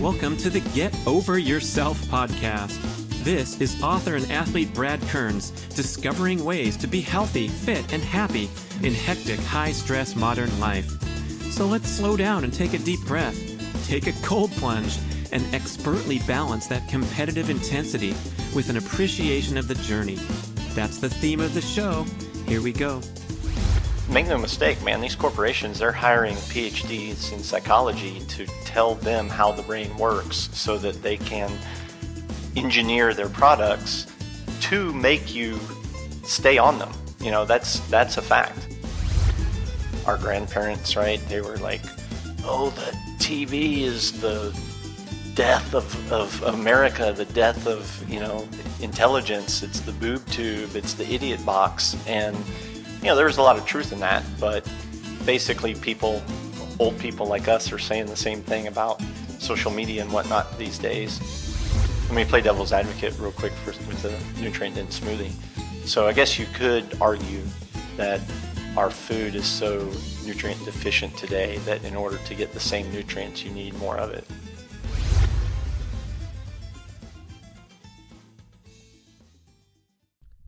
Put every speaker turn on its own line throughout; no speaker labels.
Welcome to the Get Over Yourself podcast. This is author and athlete Brad Kearns discovering ways to be healthy, fit, and happy in hectic, high stress modern life. So let's slow down and take a deep breath, take a cold plunge, and expertly balance that competitive intensity with an appreciation of the journey. That's the theme of the show. Here we go
make no mistake, man, these corporations, they're hiring PhDs in psychology to tell them how the brain works so that they can engineer their products to make you stay on them. You know, that's that's a fact. Our grandparents, right? They were like, "Oh, the TV is the death of, of America, the death of, you know, intelligence. It's the boob tube, it's the idiot box." And you know, there's a lot of truth in that, but basically, people, old people like us, are saying the same thing about social media and whatnot these days. Let me play devil's advocate real quick for, with the nutrient dense smoothie. So, I guess you could argue that our food is so nutrient deficient today that in order to get the same nutrients, you need more of it.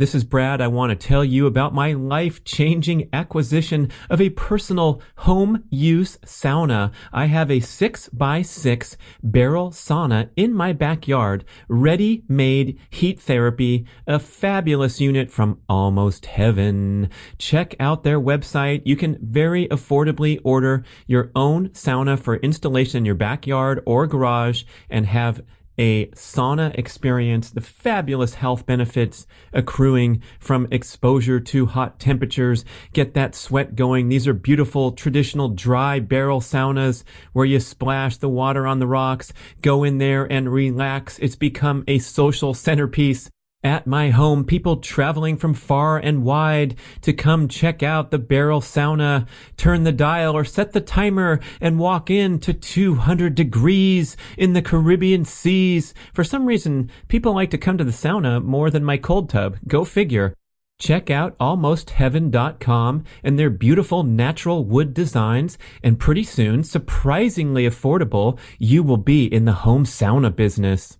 This is Brad. I want to tell you about my life changing acquisition of a personal home use sauna. I have a six by six barrel sauna in my backyard, ready made heat therapy, a fabulous unit from almost heaven. Check out their website. You can very affordably order your own sauna for installation in your backyard or garage and have a sauna experience, the fabulous health benefits accruing from exposure to hot temperatures, get that sweat going. These are beautiful traditional dry barrel saunas where you splash the water on the rocks, go in there and relax. It's become a social centerpiece at my home, people traveling from far and wide to come check out the barrel sauna, turn the dial or set the timer and walk in to 200 degrees in the Caribbean seas. For some reason, people like to come to the sauna more than my cold tub. Go figure. Check out almostheaven.com and their beautiful natural wood designs, and pretty soon, surprisingly affordable, you will be in the home sauna business.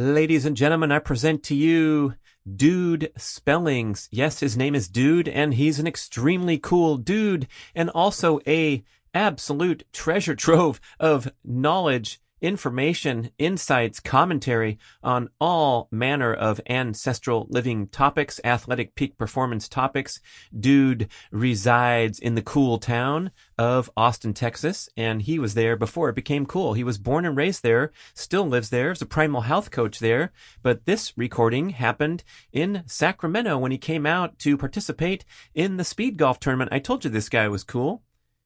Ladies and gentlemen, I present to you Dude Spellings. Yes, his name is Dude, and he's an extremely cool dude, and also a absolute treasure trove of knowledge information, insights, commentary on all manner of ancestral living topics, athletic peak performance topics. Dude resides in the cool town of Austin, Texas, and he was there before it became cool. He was born and raised there, still lives there, is a primal health coach there, but this recording happened in Sacramento when he came out to participate in the speed golf tournament. I told you this guy was cool.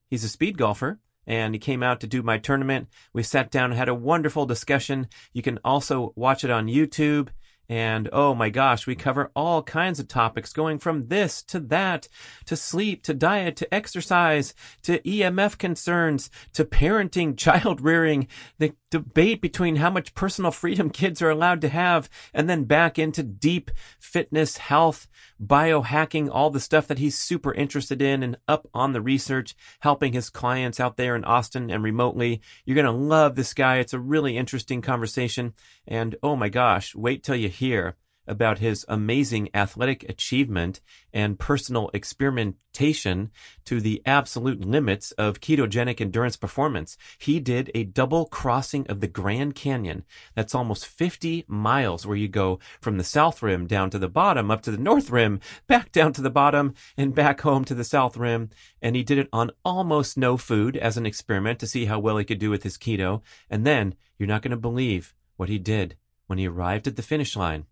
He's a speed golfer and he came out to do my tournament. We sat down and had a wonderful discussion. You can also watch it on YouTube. And oh my gosh, we cover all kinds of topics going from this to that, to sleep, to diet, to exercise, to EMF concerns, to parenting, child rearing, the debate between how much personal freedom kids are allowed to have, and then back into deep fitness, health, biohacking, all the stuff that he's super interested in and up on the research, helping his clients out there in Austin and remotely. You're going to love this guy. It's a really interesting conversation. And oh my gosh, wait till you hear about his amazing athletic achievement and personal experimentation to the absolute limits of ketogenic endurance performance. He did a double crossing of the Grand Canyon. That's almost 50 miles where you go from the south rim down to the bottom, up to the north rim, back down to the bottom, and back home to the south rim. And he did it on almost no food as an experiment to see how well he could do with his keto. And then you're not going to believe what he did when he arrived at the finish line.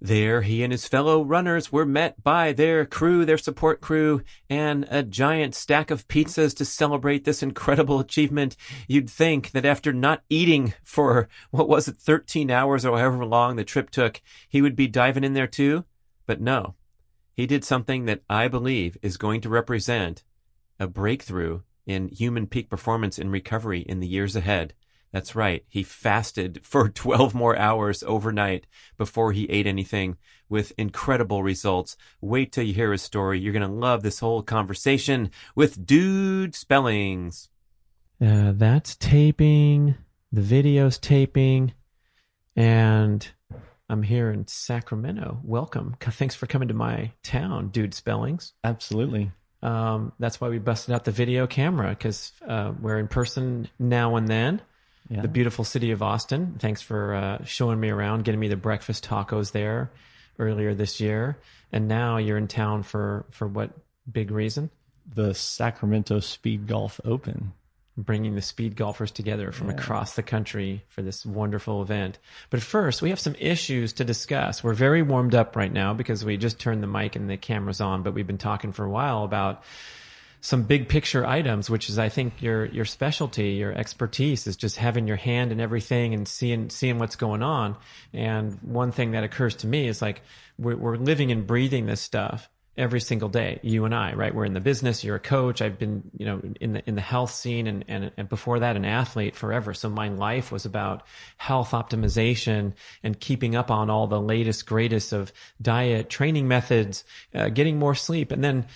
There, he and his fellow runners were met by their crew, their support crew, and a giant stack of pizzas to celebrate this incredible achievement. You'd think that after not eating for, what was it, 13 hours or however long the trip took, he would be diving in there too. But no, he did something that I believe is going to represent a breakthrough in human peak performance and recovery in the years ahead. That's right. He fasted for 12 more hours overnight before he ate anything with incredible results. Wait till you hear his story. You're going to love this whole conversation with Dude Spellings. Uh, that's taping. the videos taping, and I'm here in Sacramento. Welcome. Thanks for coming to my town, dude. Spellings.
Absolutely.
Um, that's why we busted out the video camera because uh, we're in person now and then.
Yeah.
The beautiful city of Austin. Thanks for uh, showing me around, getting me the breakfast tacos there earlier this year, and now you're in town for for what big reason?
The Sacramento Speed Golf Open.
Bringing the speed golfers together from yeah. across the country for this wonderful event. But first, we have some issues to discuss. We're very warmed up right now because we just turned the mic and the cameras on, but we've been talking for a while about some big picture items, which is I think your your specialty, your expertise is just having your hand in everything and seeing seeing what's going on. And one thing that occurs to me is like we're, we're living and breathing this stuff every single day you and i right? We're in the business you're a coach i've been you know in the in the health scene and and, and before that an athlete forever. So my life was about health optimization and keeping up on all the latest greatest of diet training methods uh, getting more sleep. And then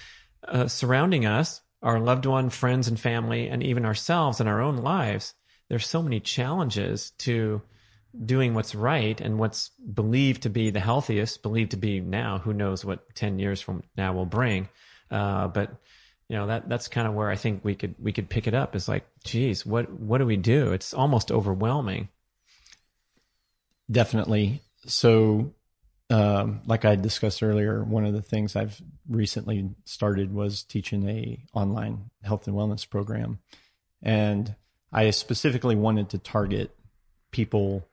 uh, surrounding us our loved one friends and family and even ourselves in our own lives there's so many challenges to doing what's right and what's believed to be the healthiest, believed to be now, who knows what 10 years from now will bring. Uh, but you know, that, that's kind of where I think we could, we could pick it up is like, geez, what, what do we do? It's almost overwhelming.
Definitely. So, um, like I discussed earlier, one of the things I've recently started was teaching a online health and wellness program. And I specifically wanted to target people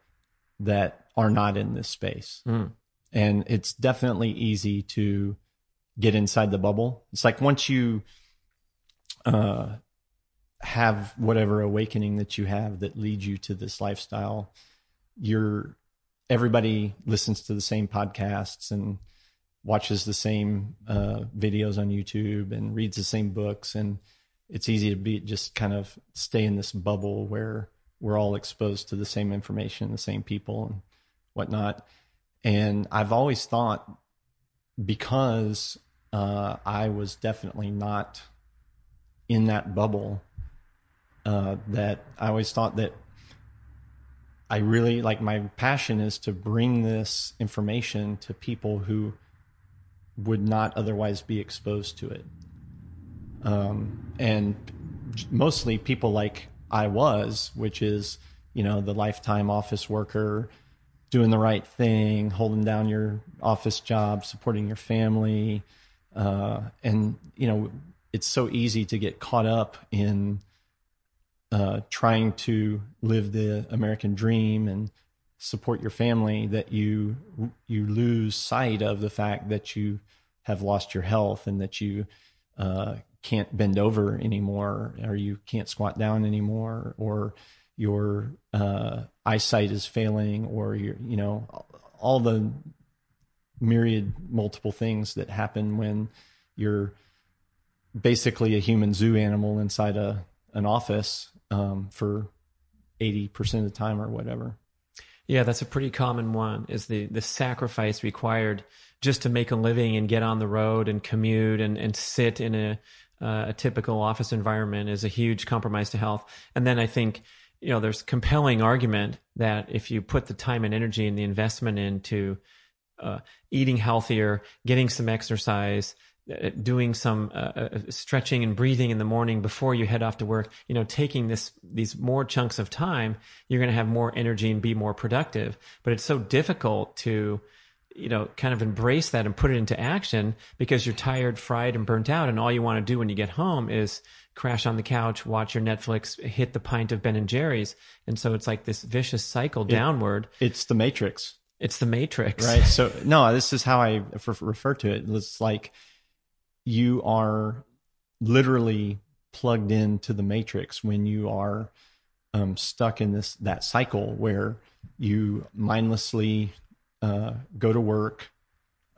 that are not in this space. Mm. And it's definitely easy to get inside the bubble. It's like once you uh, have whatever awakening that you have that leads you to this lifestyle, you're everybody listens to the same podcasts and watches the same uh, videos on YouTube and reads the same books and it's easy to be just kind of stay in this bubble where we're all exposed to the same information, the same people and whatnot. And I've always thought because uh, I was definitely not in that bubble, uh, that I always thought that I really like my passion is to bring this information to people who would not otherwise be exposed to it. Um, and mostly people like I was, which is, you know, the lifetime office worker, doing the right thing, holding down your office job, supporting your family. Uh, and, you know, it's so easy to get caught up in uh, trying to live the American dream and support your family that you you lose sight of the fact that you have lost your health and that you uh, can't bend over anymore or you can't squat down anymore or your uh, eyesight is failing or you you know all the myriad multiple things that happen when you're basically a human zoo animal inside a an office um, for 80% of the time or whatever
yeah that's a pretty common one is the the sacrifice required just to make a living and get on the road and commute and, and sit in a uh, a typical office environment is a huge compromise to health. And then I think, you know, there's compelling argument that if you put the time and energy and the investment into uh, eating healthier, getting some exercise, doing some uh, uh, stretching and breathing in the morning before you head off to work, you know, taking this these more chunks of time, you're going to have more energy and be more productive. But it's so difficult to you know, kind of embrace that and put it into action because you're tired, fried, and burnt out, and all you want to do when you get home is crash on the couch, watch your Netflix, hit the pint of Ben and Jerry's, and so it's like this vicious cycle it, downward.
It's the Matrix.
It's the Matrix,
right? So no, this is how I refer to it. It's like you are literally plugged into the Matrix when you are um, stuck in this that cycle where you mindlessly uh, go to work,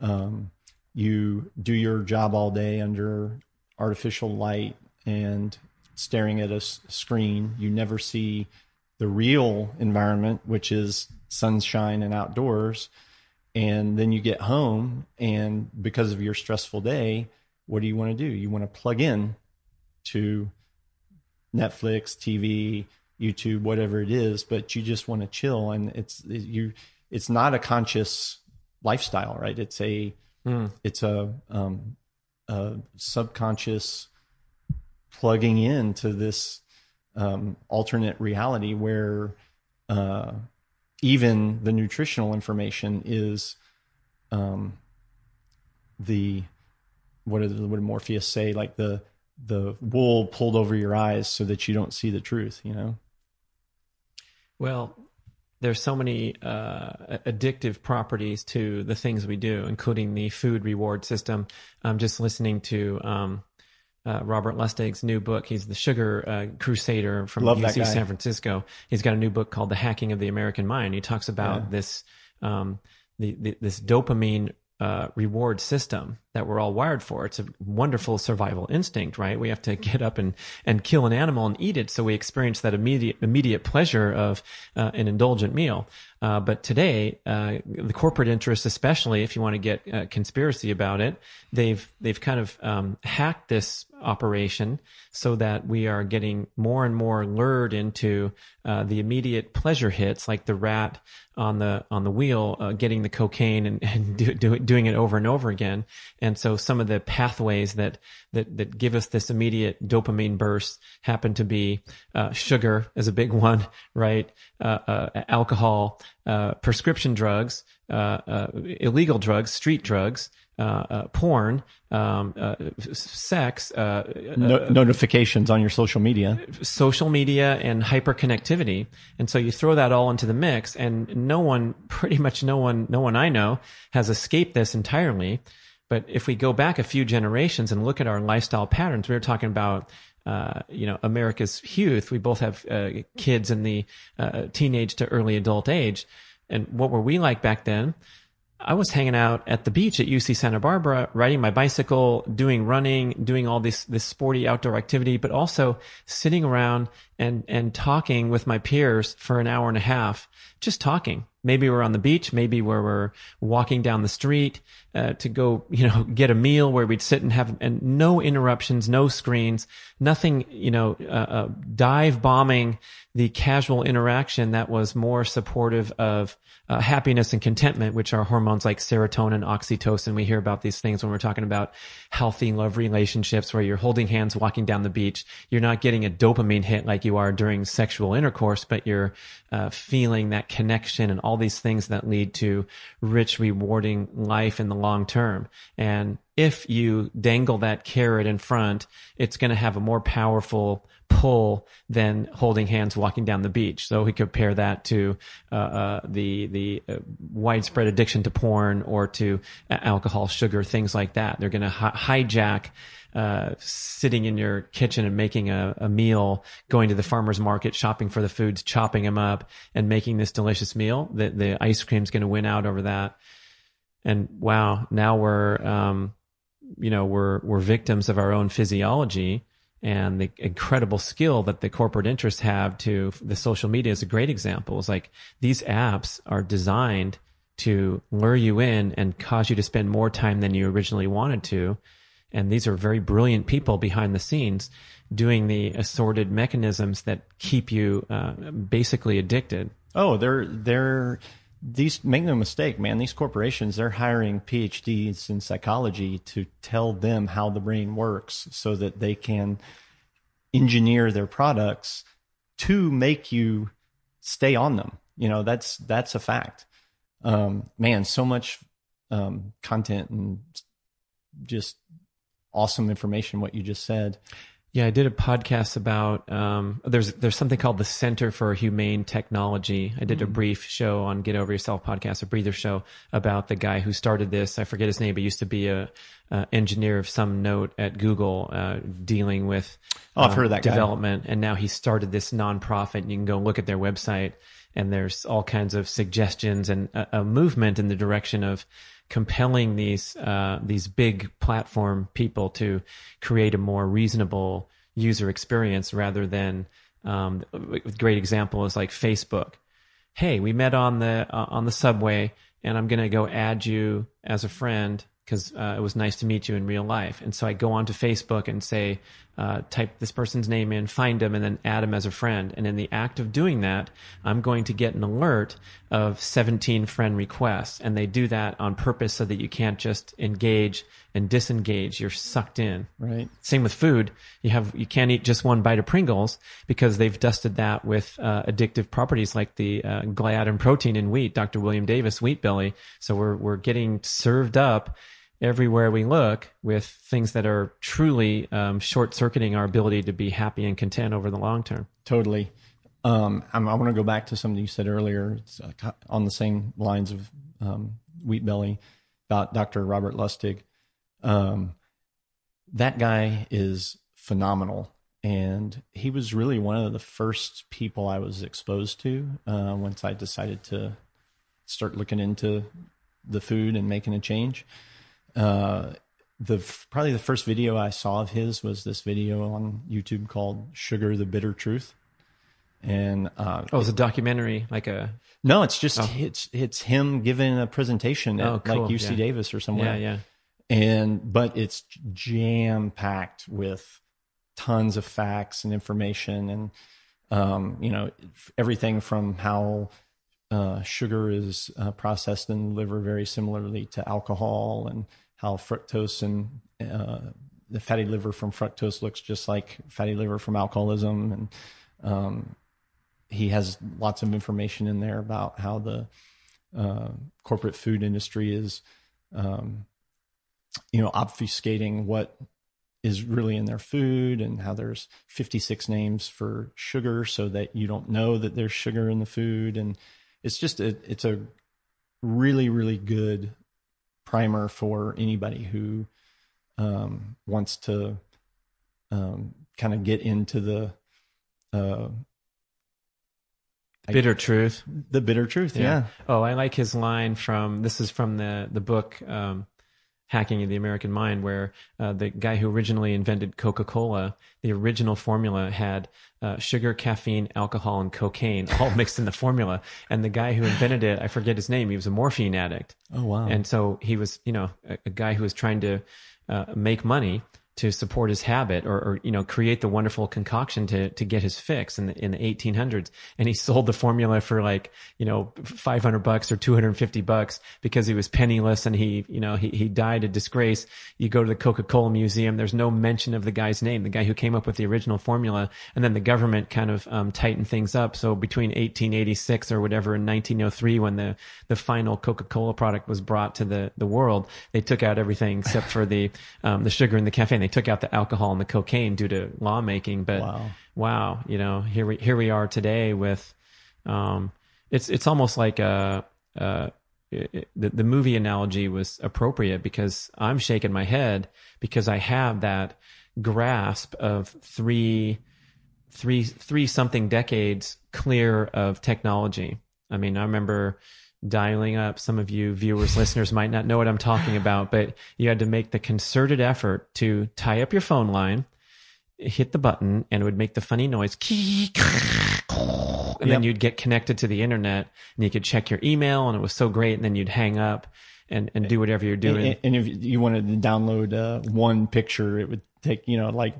um, you do your job all day under artificial light and staring at a s- screen. You never see the real environment, which is sunshine and outdoors. And then you get home, and because of your stressful day, what do you want to do? You want to plug in to Netflix, TV, YouTube, whatever it is, but you just want to chill and it's you it's not a conscious lifestyle, right? It's a mm. it's a um a subconscious plugging into this um, alternate reality where uh, even the nutritional information is um, the what did, what did Morpheus say? Like the the wool pulled over your eyes so that you don't see the truth. You know.
Well, there's so many uh, addictive properties to the things we do, including the food reward system. I'm just listening to um, uh, Robert Lustig's new book. He's the sugar uh, crusader from
Love
UC San Francisco. He's got a new book called The Hacking of the American Mind. He talks about yeah. this um, the, the, this dopamine uh, reward system that we're all wired for. It's a wonderful survival instinct, right? We have to get up and, and kill an animal and eat it. So we experience that immediate, immediate pleasure of uh, an indulgent meal. Uh, but today, uh, the corporate interests, especially if you want to get conspiracy about it, they've, they've kind of um, hacked this operation so that we are getting more and more lured into uh, the immediate pleasure hits, like the rat on the on the wheel, uh, getting the cocaine and, and do, do, doing it over and over again. And so some of the pathways that that that give us this immediate dopamine burst happen to be uh, sugar as a big one, right? Uh, uh, alcohol, uh, prescription drugs, illegal drugs, street drugs uh, uh, porn, um, uh, sex, uh,
no- notifications on your social media,
social media, and hyperconnectivity. And so you throw that all into the mix, and no one, pretty much no one, no one I know has escaped this entirely. But if we go back a few generations and look at our lifestyle patterns, we were talking about uh, you know, America's youth. We both have uh, kids in the uh, teenage to early adult age. And what were we like back then? I was hanging out at the beach at UC Santa Barbara, riding my bicycle, doing running, doing all this, this sporty outdoor activity, but also sitting around and, and talking with my peers for an hour and a half, just talking. Maybe we're on the beach, maybe where we're walking down the street uh, to go, you know, get a meal where we'd sit and have, and no interruptions, no screens, nothing, you know, uh, uh, dive bombing the casual interaction that was more supportive of uh, happiness and contentment, which are hormones like serotonin, oxytocin. We hear about these things when we're talking about healthy love relationships where you're holding hands walking down the beach. You're not getting a dopamine hit like you are during sexual intercourse, but you're uh, feeling that connection and all these things that lead to rich, rewarding life in the long term. And if you dangle that carrot in front, it's going to have a more powerful pull than holding hands walking down the beach. So we compare that to uh, uh, the the uh, widespread addiction to porn or to alcohol, sugar, things like that. They're going to hi- hijack. Uh, sitting in your kitchen and making a, a, meal, going to the farmer's market, shopping for the foods, chopping them up, and making this delicious meal. The, the ice cream's going to win out over that. And wow, now we're, um, you know, we're we're victims of our own physiology and the incredible skill that the corporate interests have to the social media is a great example. It's like these apps are designed to lure you in and cause you to spend more time than you originally wanted to. And these are very brilliant people behind the scenes doing the assorted mechanisms that keep you uh, basically addicted.
Oh, they're they're these make no mistake, man. These corporations they're hiring PhDs in psychology to tell them how the brain works, so that they can engineer their products to make you stay on them. You know, that's that's a fact. Um, man, so much um, content and just awesome information. What you just said.
Yeah, I did a podcast about um, there's there's something called the Center for Humane Technology. I did mm-hmm. a brief show on Get Over Yourself podcast, a breather show about the guy who started this. I forget his name, but used to be a, a engineer of some note at Google, uh, dealing with
oh, I've heard of that
development,
guy.
and now he started this nonprofit. And You can go look at their website, and there's all kinds of suggestions and a, a movement in the direction of compelling these uh, these big platform people to create a more reasonable user experience rather than um, a great example is like Facebook. Hey, we met on the uh, on the subway, and I'm gonna go add you as a friend because uh, it was nice to meet you in real life. And so I go onto Facebook and say, uh, type this person's name in, find them, and then add them as a friend. And in the act of doing that, I'm going to get an alert of 17 friend requests. And they do that on purpose so that you can't just engage and disengage. You're sucked in.
Right.
Same with food. You have you can't eat just one bite of Pringles because they've dusted that with uh, addictive properties like the uh, gliadin protein in wheat. Dr. William Davis, Wheat Belly. So we're we're getting served up everywhere we look with things that are truly um, short circuiting our ability to be happy and content over the long term.
Totally. Um, i want to go back to something you said earlier it's, uh, on the same lines of um, Wheat Belly about Dr. Robert Lustig. Um, that guy is phenomenal. And he was really one of the first people I was exposed to uh, once I decided to start looking into the food and making a change. Uh, the probably the first video I saw of his was this video on YouTube called "Sugar: The Bitter Truth." And uh,
oh, it's a documentary, like a
no, it's just oh. it's it's him giving a presentation at
oh, cool.
like UC
yeah.
Davis or somewhere.
Yeah, yeah.
And but it's jam packed with tons of facts and information, and um, you know everything from how uh, sugar is uh, processed in the liver very similarly to alcohol, and how fructose and uh, the fatty liver from fructose looks just like fatty liver from alcoholism, and um, he has lots of information in there about how the uh, corporate food industry is, um, you know, obfuscating what is really in their food and how there's 56 names for sugar so that you don't know that there's sugar in the food. And it's just a, it's a really really good primer for anybody who um, wants to um, kind of get into the uh,
bitter I, truth.
The bitter truth, yeah. yeah.
Oh, I like his line from this is from the the book um, hacking of the American mind, where uh, the guy who originally invented Coca Cola, the original formula had uh, sugar, caffeine, alcohol, and cocaine all mixed in the formula. And the guy who invented it, I forget his name, he was a morphine addict.
Oh, wow.
And so he was, you know, a, a guy who was trying to uh, make money to support his habit or, or, you know create the wonderful concoction to to get his fix in the in the 1800s and he sold the formula for like you know 500 bucks or 250 bucks because he was penniless and he you know he he died a disgrace. You go to the Coca-Cola museum there's no mention of the guy's name the guy who came up with the original formula. And then the government kind of um, tightened things up. So between 1886 or whatever in 1903 when the the final Coca-Cola product was brought to the the world they took out everything except for the um, the sugar and the caffeine they took out the alcohol and the cocaine due to lawmaking. But wow, wow you know, here we here we are today with, um, it's it's almost like a, a it, the the movie analogy was appropriate because I'm shaking my head because I have that grasp of three three three something decades clear of technology. I mean, I remember dialing up. Some of you viewers, listeners might not know what I'm talking about, but you had to make the concerted effort to tie up your phone line, hit the button, and it would make the funny noise. And yep. then you'd get connected to the internet and you could check your email and it was so great. And then you'd hang up and, and do whatever you're doing.
And, and if you wanted to download uh, one picture, it would take, you know, like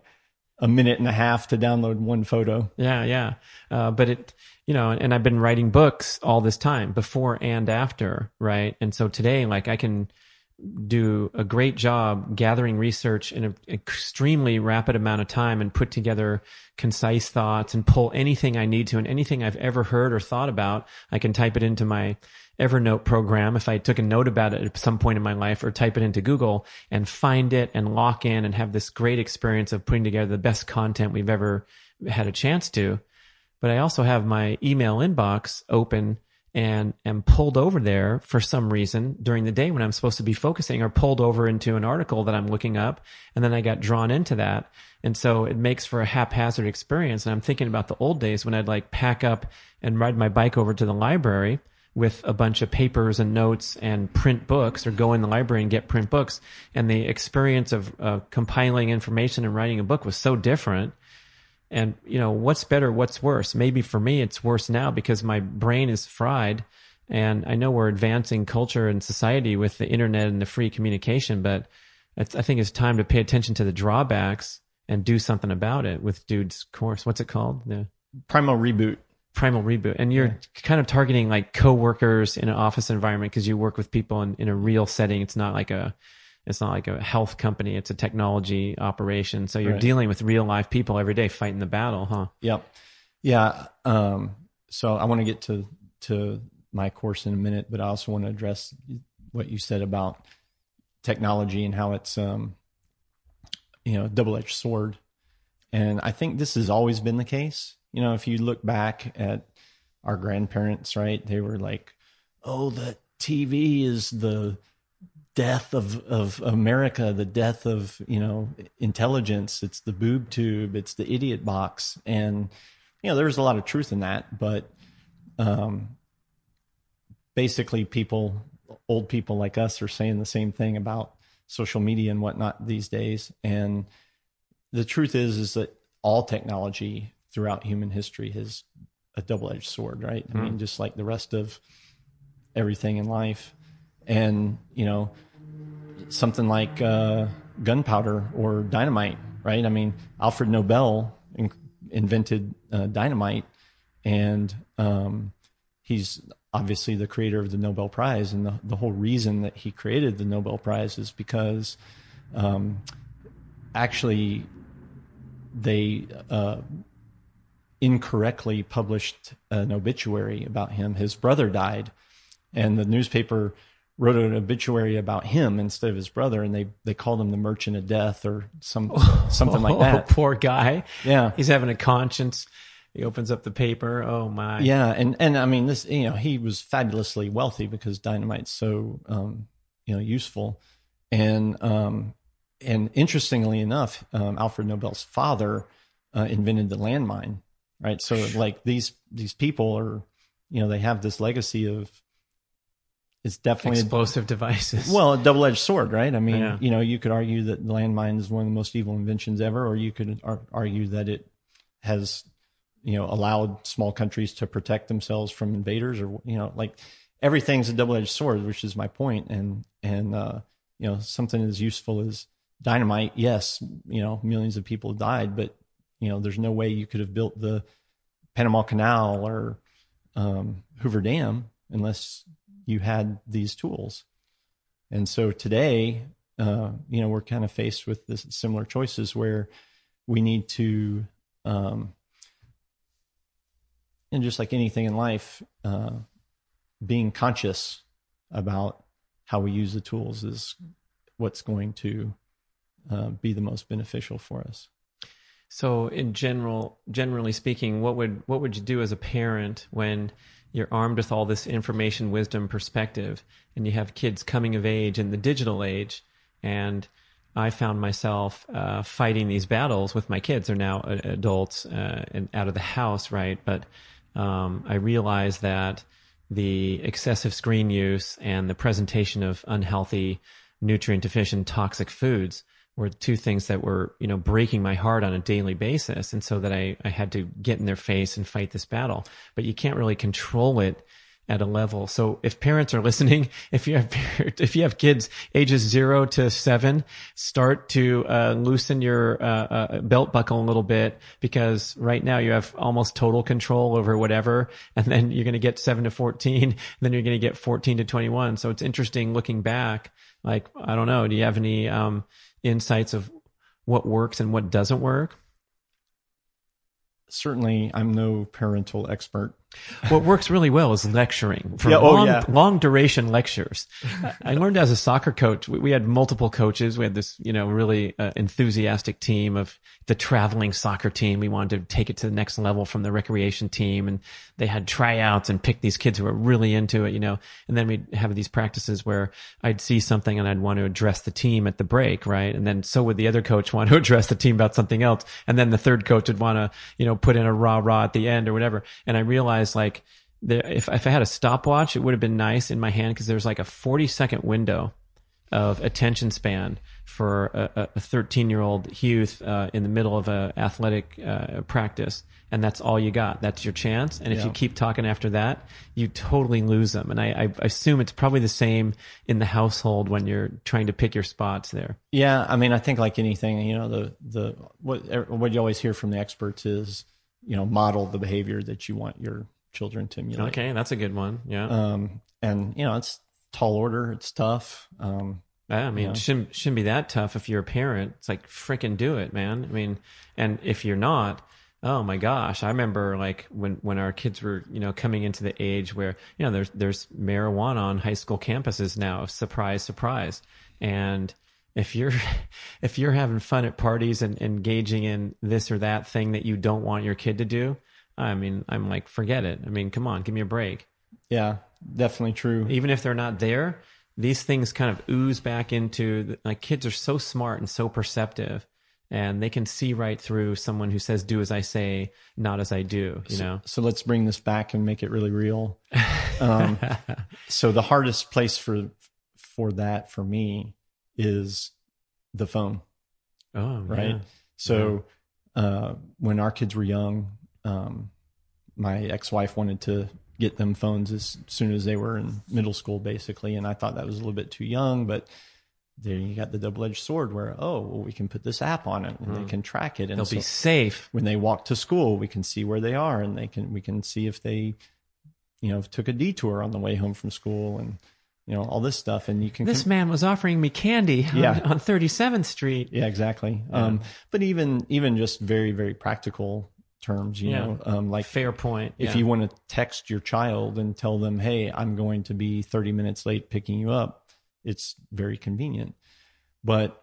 a minute and a half to download one photo.
Yeah, yeah. Uh, but it, you know, and I've been writing books all this time, before and after, right? And so today, like, I can do a great job gathering research in an extremely rapid amount of time and put together concise thoughts and pull anything I need to and anything I've ever heard or thought about. I can type it into my Evernote program if I took a note about it at some point in my life or type it into Google and find it and lock in and have this great experience of putting together the best content we've ever had a chance to but I also have my email inbox open and am pulled over there for some reason during the day when I'm supposed to be focusing or pulled over into an article that I'm looking up. And then I got drawn into that. And so it makes for a haphazard experience. And I'm thinking about the old days when I'd like pack up and ride my bike over to the library with a bunch of papers and notes and print books or go in the library and get print books. And the experience of uh, compiling information and writing a book was so different and, you know, what's better, what's worse? Maybe for me, it's worse now because my brain is fried And I know we're advancing culture and society with the internet and the free communication, but it's, I think it's time to pay attention to the drawbacks and do something about it with Dude's course. What's it called? The
Primal Reboot.
Primal Reboot. And you're kind of targeting like coworkers in an office environment because you work with people in, in a real setting. It's not like a, it's not like a health company. It's a technology operation. So you're
Right.
dealing with real life people every day fighting the battle, huh?
Yep. Yeah. Um, so I want to get to to my course in a minute, but I also want to address what you said about technology and how it's um, you know double edged sword. And I think this has always been the case. You know, if you look back at our grandparents, right? They were like, "Oh, the TV is the death of of America, the death of you know intelligence. It's the boob tube, it's the idiot box, and you know there's a lot of truth in that. But um, basically, people, old people like us, are saying the same thing about social media and whatnot these days. And the truth is, is that all technology throughout human history has a double edged sword, right? I mean, just like the rest of everything in life. And, you know, something like uh, gunpowder or dynamite, right? I mean, Alfred Nobel in- invented uh, dynamite, and um, he's obviously the creator of the Nobel Prize. And the, the whole reason that he created the Nobel Prize is because um, actually they uh, incorrectly published an obituary about him. His brother died, and the newspaper wrote an obituary about him instead of his brother, and they they called him the Merchant of Death or some something like
Oh,
that.
poor guy.
Yeah,
He's having a conscience. He opens up the paper. Oh my.
yeah, and and I mean this, you know, he was fabulously wealthy because dynamite's so um, you know useful, and um, and interestingly enough, um, Alfred Nobel's father uh, invented the landmine, right? So like these these people are, you know, they have this legacy of. It's definitely a
Explosive devices.
Well, a double edged sword, right? I mean,
Yeah.
you know, you could argue that the landmine is one of the most evil inventions ever, or you could ar- argue that it has, you know, allowed small countries to protect themselves from invaders, or you know, like everything's a double edged sword, which is my point. And and uh, you know, something as useful as dynamite, yes, you know, millions of people died, but you know, there's no way you could have built the Panama Canal or um, Hoover Dam unless you had these tools. And so today, uh, you know, we're kind of faced with this similar choices where we need to, um, and just like anything in life, uh, being conscious about how we use the tools is what's going to uh, be the most beneficial for us.
So, in general, generally speaking, what would what would you do as a parent when you're armed with all this information, wisdom, perspective, and you have kids coming of age in the digital age? And I found myself uh, fighting these battles with my kids. They're now uh, adults uh, and out of the house, right? But um, I realized that the excessive screen use and the presentation of unhealthy, nutrient deficient, toxic foods were two things that were, you know, breaking my heart on a daily basis. And so that I, I had to get in their face and fight this battle. But you can't really control it at a level. So if parents are listening, if you have, if you have kids ages zero to seven, start to uh, loosen your uh, uh, belt buckle a little bit because right now you have almost total control over whatever. And then you're going to get seven to 14. And then you're going to get 14 to 21. So it's interesting looking back. Like, I don't know. Do you have any, um, insights of what works and what doesn't work?
Certainly, I'm no parental expert.
What works really well is lecturing for
Yeah, oh,
long,
yeah.
long duration lectures. I learned as a soccer coach, we, we had multiple coaches. We had this, you know, really uh, enthusiastic team of the traveling soccer team. We wanted to take it to the next level from the recreation team and they had tryouts and pick these kids who were really into it, you know, and then we'd have these practices where I'd see something and I'd want to address the team at the break, right? And then so would the other coach want to address the team about something else. And then the third coach would want to, you know, put in a rah rah at the end or whatever. And I realized like there, if, if I had a stopwatch, it would have been nice in my hand because there's like a 40 second window of attention span for a 13 year old youth uh, in the middle of a athletic uh, practice and that's all you got. That's your chance. And if
Yeah.
you keep talking after that you totally lose them. And I, I assume it's probably the same in the household when you're trying to pick your spots there.
Yeah, I mean, I think like anything, you know, the the what what you always hear from the experts is, you know, model the behavior that you want your children to emulate.
okay that's a good one yeah
Um, and you know, it's tall order, it's tough. Um,
Yeah, I mean,
Yeah.
it shouldn't shouldn't be that tough if you're a parent. It's like freaking do it, man. I mean, and if you're not, oh my gosh, I remember like when when our kids were you know coming into the age where you know there's there's marijuana on high school campuses now. Surprise, surprise. And if you're if you're having fun at parties and engaging in this or that thing that you don't want your kid to do, I mean, I'm like, forget it. I mean, come on, give me a break
yeah, definitely true.
even if they're not there, these things kind of ooze back into the, like kids are so smart and so perceptive and they can see right through someone who says do as I say, not as I do, you know.
So let's bring this back and make it really real. Um, so the hardest place for for that for me is the phone.
Oh,
right?
yeah.
So uh, when our kids were young, um, my ex-wife wanted to get them phones as soon as they were in middle school, basically, and I thought that was a little bit too young, but. Then you got the double-edged sword where oh well we can put this app on it and they can track it and
They'll
so
be safe.
when they walk to school we can see where they are and they can we can see if they you know took a detour on the way home from school and you know all this stuff and you can
This man was offering me candy on,
Yeah.
on 37th Street.
Yeah, exactly. Um, but even even just very very practical terms, you
Yeah.
know, um, like
Fair point.
if
yeah.
you want to text your child and tell them, "Hey, I'm going to be 30 minutes late picking you up," it's very convenient. But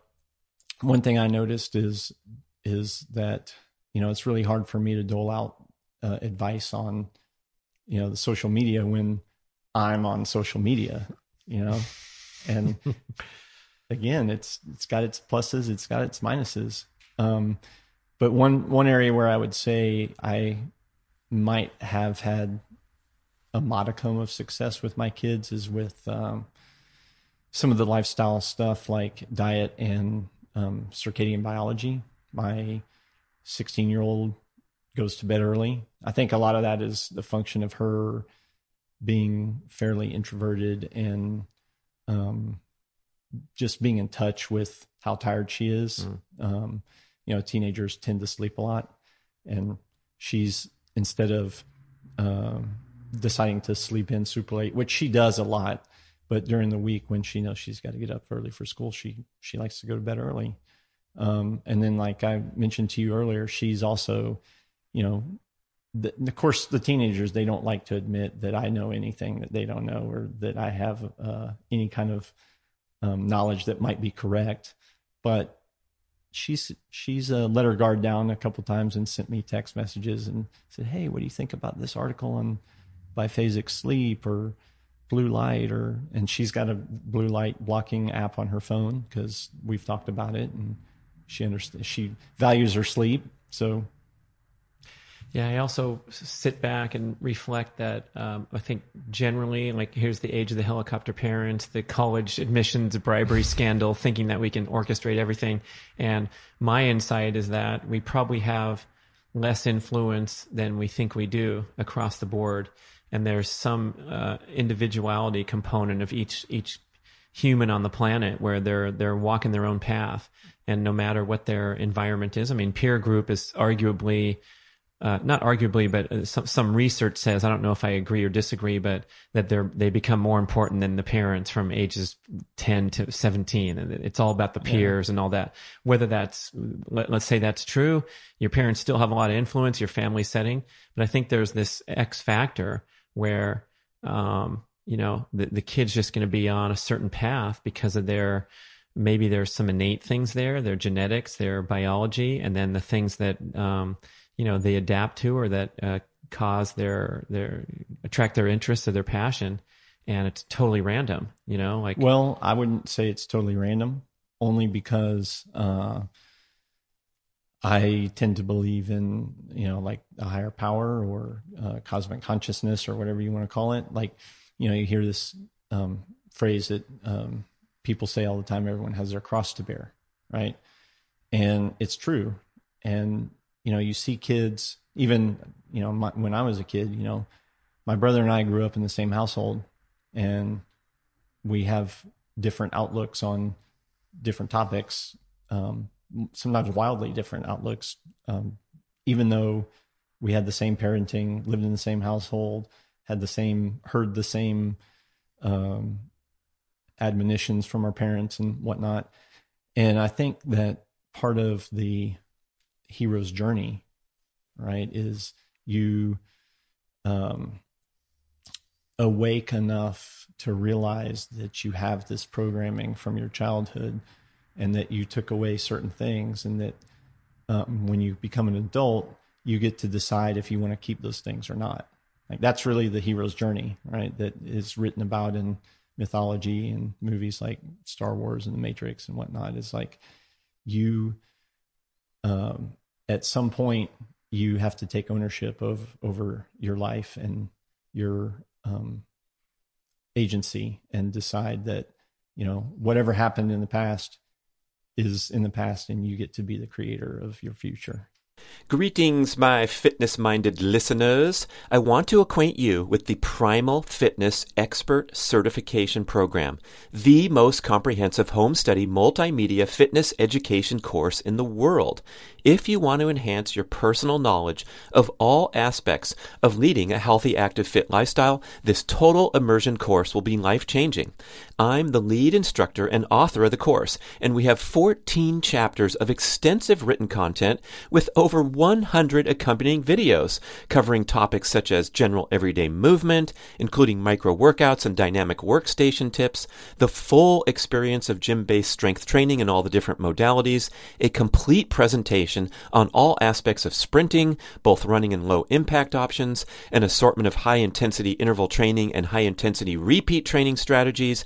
one thing I noticed is is that you know it's really hard for me to dole out uh, advice on you know the social media when I'm on social media, you know, and again, it's it's got its pluses, it's got its minuses. Um, but one one area where I would say I might have had a modicum of success with my kids is with um, some of the lifestyle stuff like diet and um, circadian biology. My 16 year old goes to bed early. I think a lot of that is the function of her being fairly introverted and um, just being in touch with how tired she is. Um, you know, teenagers tend to sleep a lot, and she's instead of um, deciding to sleep in super late, which she does a lot, but during the week when she knows she's got to get up early for school, she she likes to go to bed early. Um, and then, like I mentioned to you earlier, she's also, you know, the, of course, the teenagers they don't like to admit that I know anything that they don't know or that I have uh, any kind of um, knowledge that might be correct. But she's she's uh, let her guard down a couple times and sent me text messages and said, "Hey, what do you think about this article on biphasic sleep or blue light?" Or and she's got a blue light blocking app on her phone because we've talked about it and she understands she values her sleep. So
Yeah, I also sit back and reflect that um, I think generally, like, here's the age of the helicopter parent, the college admissions bribery scandal, thinking that we can orchestrate everything. And my insight is that we probably have less influence than we think we do across the board. And there's some uh, individuality component of each each human on the planet where they're they're walking their own path, and no matter what their environment is, I mean, peer group is arguably uh, not arguably, but uh, some some research says I don't know if I agree or disagree, but that they're they become more important than the parents from ages ten to seventeen, and it's all about the peers and all that. Whether that's let, let's say that's true, your parents still have a lot of influence, your family setting, but I think there's this X factor where um, you know the the kid's just going to be on a certain path because of their maybe there's some innate things there, their genetics, their biology, and then the things that um, you know they adapt to or that uh, cause their their attract their interest or their passion, and it's totally random. You know, like
Well, I wouldn't say it's totally random, only because uh, I tend to believe in you know like a higher power or uh, cosmic consciousness or whatever you want to call it. Like you know, you hear this um, phrase that um, people say all the time everyone has their cross to bear, right? And it's true. And you know, you see kids even, you know, my, when I was a kid, you know, my brother and I grew up in the same household and we have different outlooks on different topics, um, sometimes wildly different outlooks, um, even though we had the same parenting, lived in the same household, had the same, heard the same um, admonitions from our parents and whatnot. And I think that part of the hero's journey, right, is you um, awake enough to realize that you have this programming from your childhood and that you took away certain things and that um, when you become an adult you get to decide if you want to keep those things or not. Like that's really the hero's journey right that is written about in mythology and movies like star wars and the matrix and whatnot. Is like you um, at some point you have to take ownership of over your life and your um, agency and decide that you know whatever happened in the past is in the past and you get to be the creator of your future
Greetings, my fitness minded listeners. I want to acquaint you with the Primal Fitness Expert Certification Program, the most comprehensive home study multimedia fitness education course in the world. If you want to enhance your personal knowledge of all aspects of leading a healthy, active, fit lifestyle, this total immersion course will be life changing. I'm the lead instructor and author of the course, and we have 14 chapters of extensive written content with over 100 accompanying videos covering topics such as general everyday movement, including micro workouts and dynamic workstation tips, the full experience of gym based strength training in all the different modalities, a complete presentation on all aspects of sprinting, both running and low impact options, an assortment of high intensity interval training and high intensity repeat training strategies,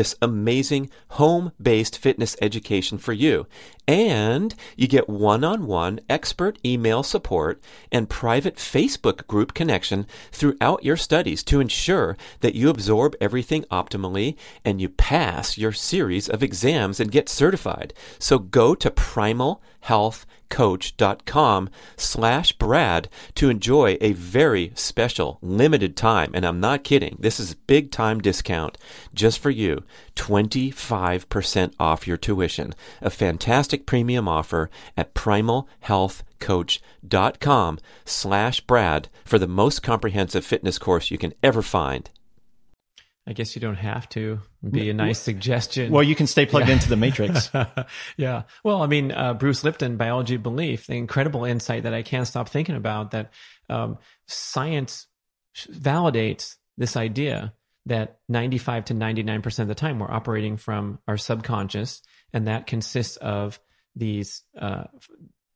this amazing home based fitness education for you. And you get one on one expert email support and private Facebook group connection throughout your studies to ensure that you absorb everything optimally and you pass your series of exams and get certified. So go to Primal Health slash Brad to enjoy a very special limited time. And I'm not kidding. This is big time discount just for you. 25% off your tuition. A fantastic premium offer at primalhealthcoach.com slash Brad for the most comprehensive fitness course you can ever find.
I guess you don't have to be a nice suggestion.
Well, you can stay plugged yeah. into the matrix.
yeah. Well, I mean, uh, Bruce Lipton, Biology of Belief, the incredible insight that I can't stop thinking about that um, science validates this idea that 95 to 99% of the time we're operating from our subconscious, and that consists of these uh,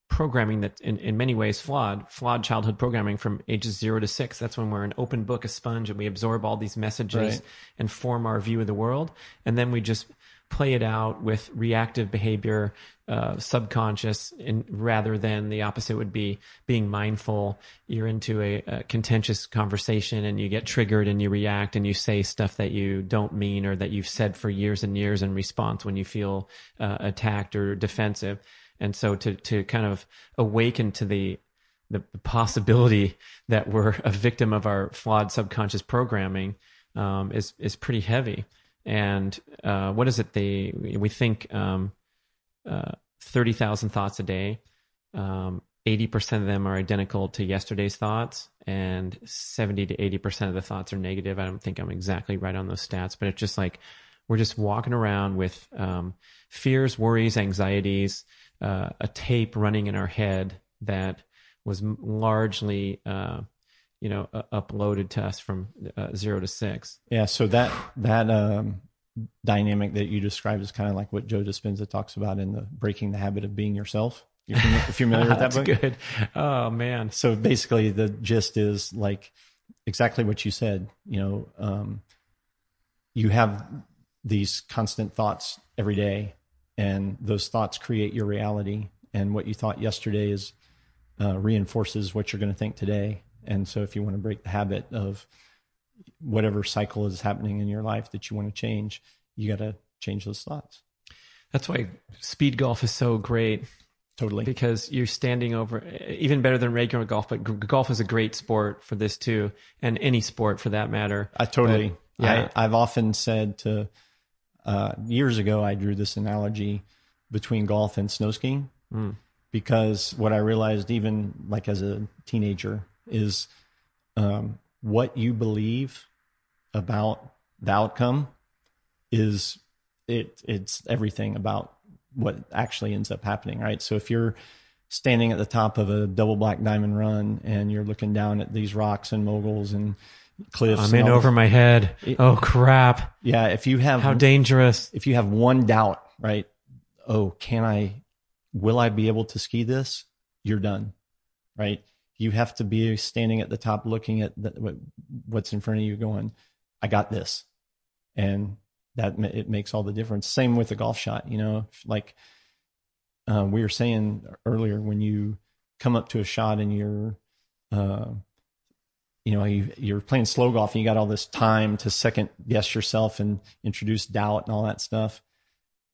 programming that in, in many ways flawed, flawed childhood programming from ages zero to six. That's when we're an open book, a sponge, and we absorb all these messages right. and form our view of the world. And then we just play it out with reactive behavior, uh, subconscious, and rather than the opposite would be being mindful. You're into a, a, contentious conversation and you get triggered and you react and you say stuff that you don't mean or that you've said for years and years in response when you feel uh, attacked or defensive. And so to to kind of awaken to the the possibility that we're a victim of our flawed subconscious programming um, is is pretty heavy. And uh, what is it? They we think um, uh, thirty thousand thoughts a day. Um, eighty percent of them are identical to yesterday's thoughts, and seventy to eighty percent of the thoughts are negative. I don't think I'm exactly right on those stats, but it's just like we're just walking around with um, fears, worries, anxieties, uh, a tape running in our head that was largely uh, you know uploaded to us from uh, zero to six
yeah so that that um, dynamic that you described is kind of like what Joe Dispenza talks about in the breaking the habit of being yourself. You're familiar, with that book?
That's
book?
good. Oh man.
So basically, the gist is like exactly what you said. You know, um, you have these constant thoughts every day, and those thoughts create your reality. And what you thought yesterday is uh, reinforces what you're going to think today. And so, if you want to break the habit of whatever cycle is happening in your life that you want to change, you got to change those thoughts.
That's why speed golf is so great
Totally.
because you're standing over even better than regular golf but g- golf is a great sport for this too and any sport for that matter
I totally.
But, yeah.
I, I've often said to uh, years ago, I drew this analogy between golf and snow skiing because what I realized, even like as a teenager, is um, what you believe about the outcome is it. It's everything about what actually ends up happening, right? So if you're standing at the top of a double black diamond run and you're looking down at these rocks and moguls and cliffs,
i'm in over my head oh crap
yeah. If you have
how dangerous
if you have one doubt, right? Oh, can I, will I be able to ski this? You're done, right? You have to be standing at the top looking at the, what's in front of you going, I got this. And that it makes all the difference. Same with the golf shot, you know, like uh, we were saying earlier, when you come up to a shot and you're, uh, you know, you, you're playing slow golf and you got all this time to second guess yourself and introduce doubt and all that stuff.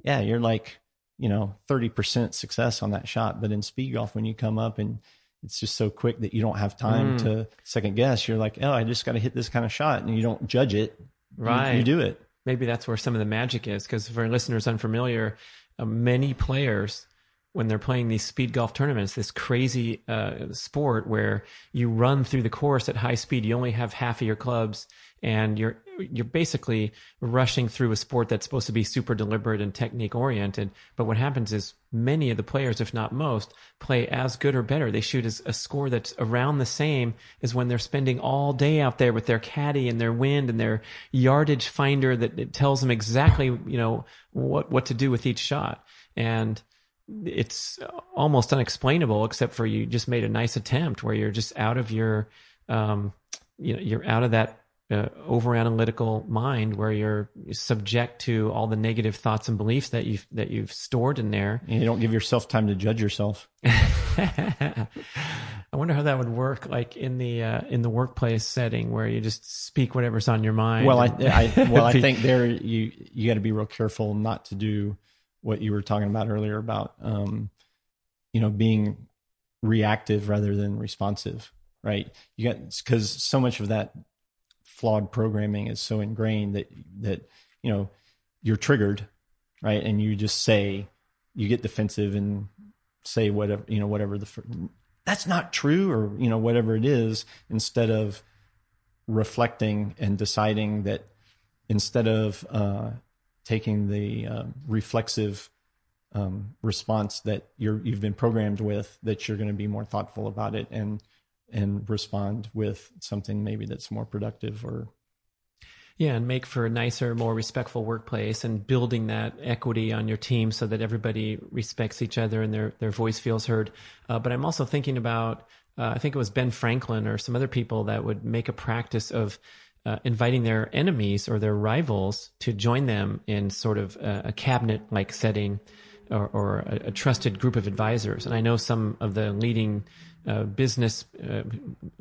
Yeah, you're like, you know, 30% success on that shot. But in speed golf, when you come up and it's just so quick that you don't have time
Mm.
to second guess, you're like, oh, I just got to hit this kind of shot. And you don't judge it. You-
Right.
You, do it.
maybe that's where some of the magic is because for listeners unfamiliar uh, many players when they're playing these speed golf tournaments this crazy uh, sport where you run through the course at high speed. You only have half of your clubs and you're you're basically rushing through a sport that's supposed to be super deliberate and technique oriented. But what happens is many of the players if not most play as good or better. They shoot as a score that's around the same as when they're spending all day out there with their caddy and their wind and their yardage finder that tells them exactly you know what what to do with each shot. And it's almost unexplainable except for you just made a nice attempt where you're just out of your um you know you're out of that uh, over analytical mind where you're subject to all the negative thoughts and beliefs that you've that you've stored in there
And you don't give yourself time to judge yourself.
I wonder how that would work, like in the uh, in the workplace setting where you just speak whatever's on your mind.
Well, I,
and-
I well, I think there you you got to be real careful not to do what you were talking about earlier about um, you know being reactive rather than responsive, right? You got because so much of that flawed programming is so ingrained that that you know you're triggered, right? And you just say you get defensive and say whatever you know whatever the that's not true or you know whatever it is instead of reflecting and deciding that instead of uh, taking the uh, reflexive um, response that you're you've been programmed with, that you're going to be more thoughtful about it and and respond with something maybe that's more productive or
yeah, and make for a nicer, more respectful workplace, and building that equity on your team so that everybody respects each other and their their voice feels heard. Uh, but I'm also thinking about, uh, I think it was Ben Franklin or some other people that would make a practice of. Uh, inviting their enemies or their rivals to join them in sort of a, a cabinet like setting or, or a, a trusted group of advisors. And I know some of the leading uh, business uh,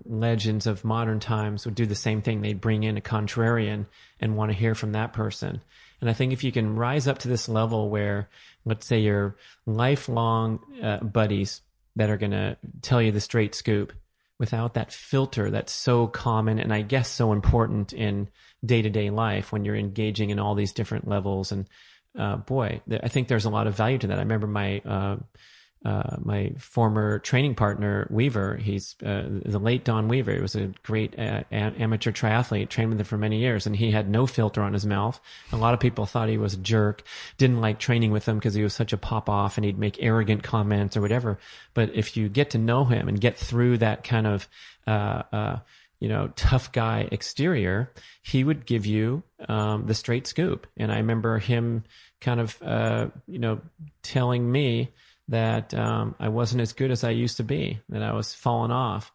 legends of modern times would do the same thing. They'd bring in a contrarian and want to hear from that person. And I think if you can rise up to this level where, let's say, your lifelong uh, buddies that are going to tell you the straight scoop without that filter that's so common and I guess so important in day to day life when you're engaging in all these different levels. And uh, boy, I think there's a lot of value to that. I remember my uh, uh, my former training partner Weaver. He's uh, the late Don Weaver. He was a great uh, a- amateur triathlete, trained with him for many years, and he had no filter on his mouth. A lot of people thought he was a jerk, didn't like training with him because he was such a pop off and he'd make arrogant comments or whatever. But if you get to know him and get through that kind of uh, uh, you know, tough guy exterior, he would give you um, the straight scoop. And I remember him kind of, uh, you know, telling me that um, I wasn't as good as I used to be, that I was falling off.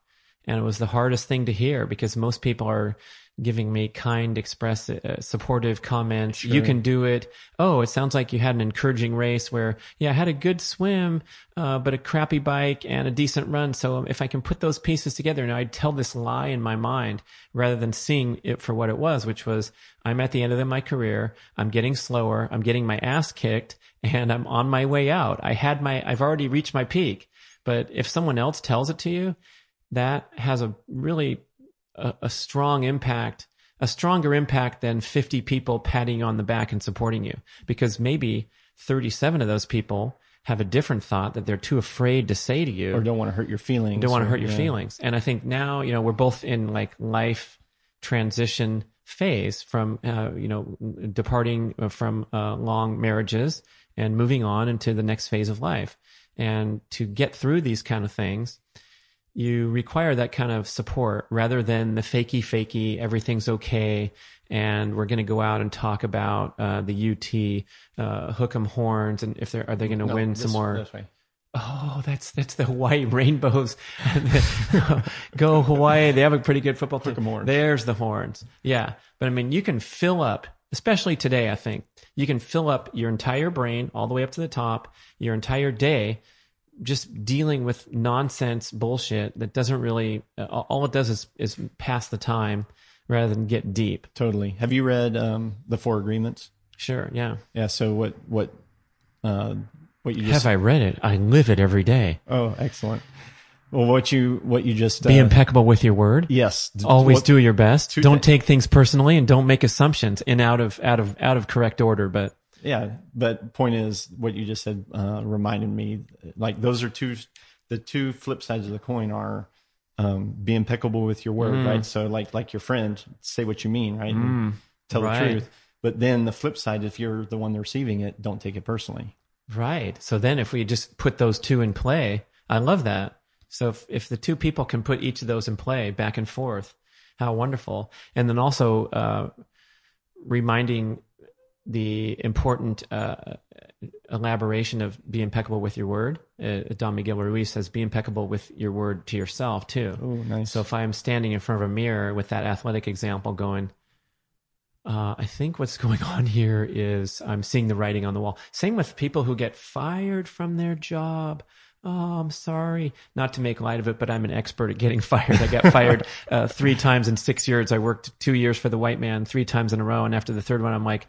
And it was the hardest thing to hear because most people are giving me kind, express, uh, supportive comments.
Sure.
You can do it. Oh, it sounds like you had an encouraging race where, yeah, I had a good swim, uh, but a crappy bike and a decent run. So if I can put those pieces together, now I'd tell this lie in my mind rather than seeing it for what it was, which was I'm at the end of my career. I'm getting slower. I'm getting my ass kicked and I'm on my way out. I had my, I've already reached my peak. But if someone else tells it to you, that has a really a, a, strong impact, a stronger impact than 50 people patting you on the back and supporting you. Because maybe 37 of those people have a different thought that they're too afraid to say to you
or don't want to hurt your feelings
don't want to hurt your
yeah.
feelings and i think now you know we're both in like life transition phase from uh, you know departing from uh, long marriages and moving on into the next phase of life and to get through these kind of things you require that kind of support rather than the fakey fakey everything's okay and we're going to go out and talk about uh, the UT uh, hook 'em horns and if they're are they going to
No,
win
this-
some more. Oh, that's that's the white rainbows. Go Hawaii. They have a pretty good football team. There's the horns. Yeah, but I mean, you can fill up, especially today. I think you can fill up your entire brain all the way up to the top, your entire day, just dealing with nonsense bullshit that doesn't really. All it does is is pass the time rather than get deep.
Totally. Have you read um, the Four Agreements?
Sure. Yeah.
Yeah. So what what uh, what you just
Have I read it? I live it every day.
oh excellent. Well, what you what you just
Be
uh,
impeccable with your word.
yes.
Always
what-
do your best. Don't
thi-
take things personally and don't make assumptions in out of out of out of correct order but
yeah but point is what you just said uh, reminded me like those are two the two flip sides of the coin are um, be impeccable with your word
Mm.
right? So like like your friend say what you mean right? And tell
right.
the truth. But then the flip side if you're the one receiving it don't take it personally.
Right. So then if we just put those two in play i love that so if, if the two people can put each of those in play back and forth how wonderful and then also uh, reminding the important uh, elaboration of be impeccable with your word uh, don miguel ruiz says be impeccable with your word to yourself too
oh nice
So if I'm standing in front of a mirror with that athletic example going, uh, I think what's going on here is I'm seeing the writing on the wall. Same with people who get fired from their job. Oh, I'm sorry. Not to make light of it, but I'm an expert at getting fired. I got fired uh, three times in six years. I worked two years for the white man, three times in a row. And after the third one, I'm like,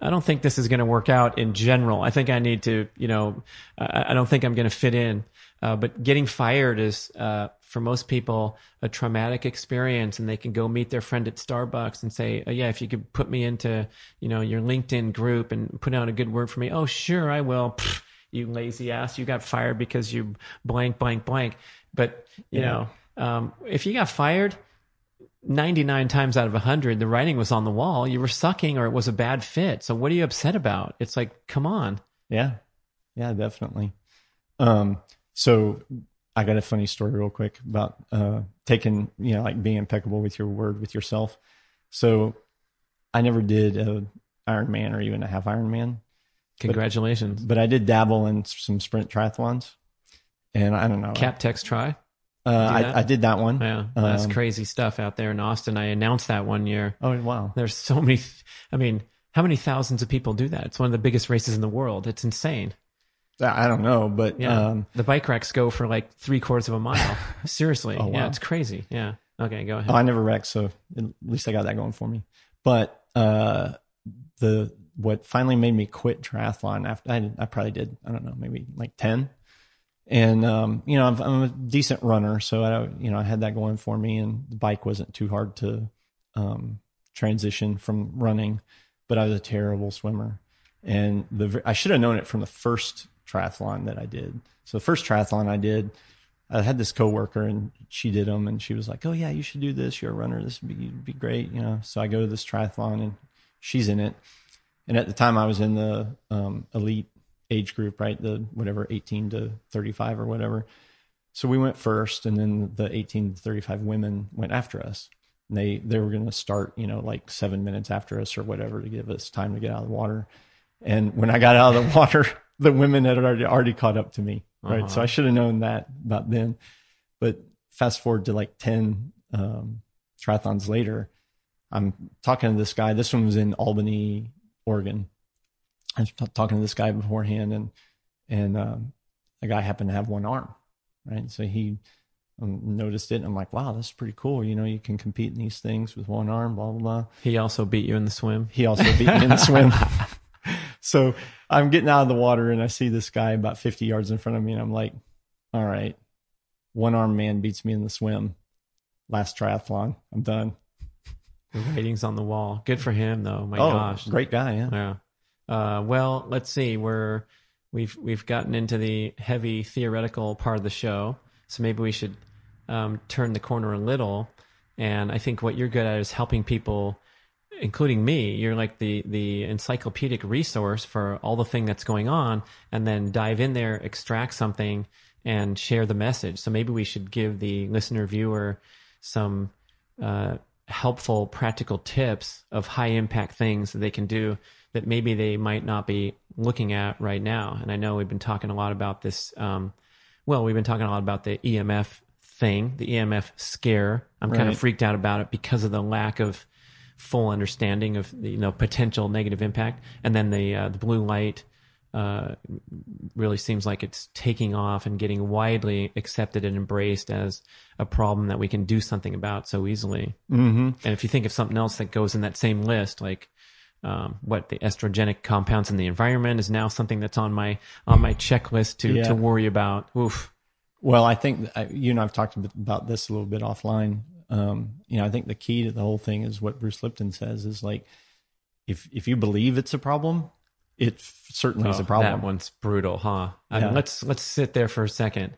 I don't think this is going to work out in general. I think I need to, you know, I, I don't think I'm going to fit in. Uh, but getting fired is, uh, for most people, a traumatic experience, and they can go meet their friend at Starbucks and say, oh, "Yeah, if you could put me into, you know, your LinkedIn group and put out a good word for me." Oh, sure, I will. Pfft, you lazy ass, you got fired because you blank, blank, blank. But you
Yeah.
know, um, if you got fired, 99 times out of 100 the writing was on the wall you were sucking or it was a bad fit so what are you upset about it's like come on
Yeah. Yeah, definitely. Um, so I got a funny story real quick about uh taking, you know, like being impeccable with your word with yourself. So I never did a Iron Man or even a half Iron Man,
congratulations
but I did dabble in some sprint triathlons. And I don't know.
CapTex Tri
uh. I, I did that one.
yeah that's
Um,
crazy stuff out there in austin i announced that one year
Oh wow.
there's so many i mean how many thousands of people do that it's one of the biggest races in the world it's insane
I don't know, but
yeah
um
the bike racks go for like three quarters of a mile seriously
Oh,
yeah
wow.
it's crazy yeah okay go ahead
Oh, I never wrecked, so at least I got that going for me. But uh, the what finally made me quit triathlon after I, I probably did I don't know maybe like ten, and um, you know I'm, I'm a decent runner, so I you know I had that going for me, and the bike wasn't too hard to um, transition from running, but I was a terrible swimmer, and the I should have known it from the first triathlon that I did. So the first triathlon I did. I had this coworker and she did them and she was like, "Oh yeah, you should do this. You're a runner. This would be, be great." You know. So I go to this triathlon and she's in it. And at the time, I was in the um, elite age group, right? The whatever 18 to 35 or whatever. So we went first, and then the 18 to 35 women went after us. they they were going to start, you know, like seven minutes after us or whatever to give us time to get out of the water. And when I got out of the water, the women had already already caught up to me, right?
Uh-huh.
So I should have known that about then. But fast forward to like ten um, triathlons later, I'm talking to this guy. This one was in Albany, Oregon. I was t- talking to this guy beforehand, and and um, the guy happened to have one arm, right? So he um, noticed it, and I'm like, wow, that's pretty cool. You know, you can compete in these things with one arm, blah blah blah.
He also beat you in the swim.
He also beat me in the swim. So I'm getting out of the water, and I see this guy about 50 yards in front of me, and I'm like, all right, one arm man beats me in the swim. Last triathlon, I'm done.
The ratings on the wall. Good for him, though. My
oh,
gosh.
great guy, yeah.
Yeah. Uh, well, let's see. We're we've we've gotten into the heavy theoretical part of the show, so maybe we should um, turn the corner a little. And I think what you're good at is helping people, including me. You're like the the encyclopedic resource for all the thing that's going on, and then dive in there, extract something, and share the message. So maybe we should give the listener viewer some uh, helpful practical tips of high impact things that they can do that maybe they might not be looking at right now. And I know we've been talking a lot about this. Um, well, we've been talking a lot about the EMF thing, the EMF scare. I'm kind of freaked out about it because of the lack of full understanding of the you know potential negative impact, and then the uh, the blue light uh, really seems like it's taking off and getting widely accepted and embraced as a problem that we can do something about so easily.
Mm-hmm.
And if you think of something else that goes in that same list, like um, what the estrogenic compounds in the environment is now something that's on my on my checklist to
Yeah.
to worry about. Oof.
Well, I think I- you and I've talked about this a little bit offline. Um, you know, I think the key to the whole thing is what Bruce Lipton says is like, if if you believe it's a problem, it certainly is
Oh,
a problem.
That one's brutal, huh? Mean, let's let's sit there for a second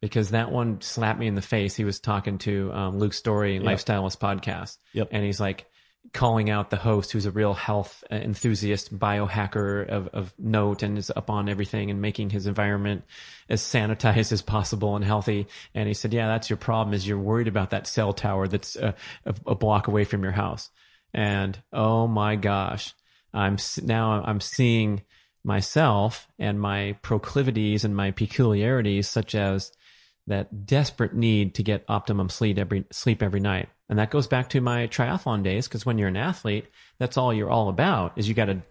because that one slapped me in the face. He was talking to um, Luke Storey, Lifestylist podcast,
Yep.
and he's like calling out the host, who's a real health enthusiast, biohacker of of note, and is up on everything and making his environment as sanitized as possible and healthy. And he said, "Yeah, that's your problem. Is you're worried about that cell tower that's uh, a, a block away from your house." And oh my gosh, I'm now I'm seeing myself and my proclivities and my peculiarities, such as that desperate need to get optimum sleep every sleep every night. And that goes back to my triathlon days because when you're an athlete, that's all you're all about is you got to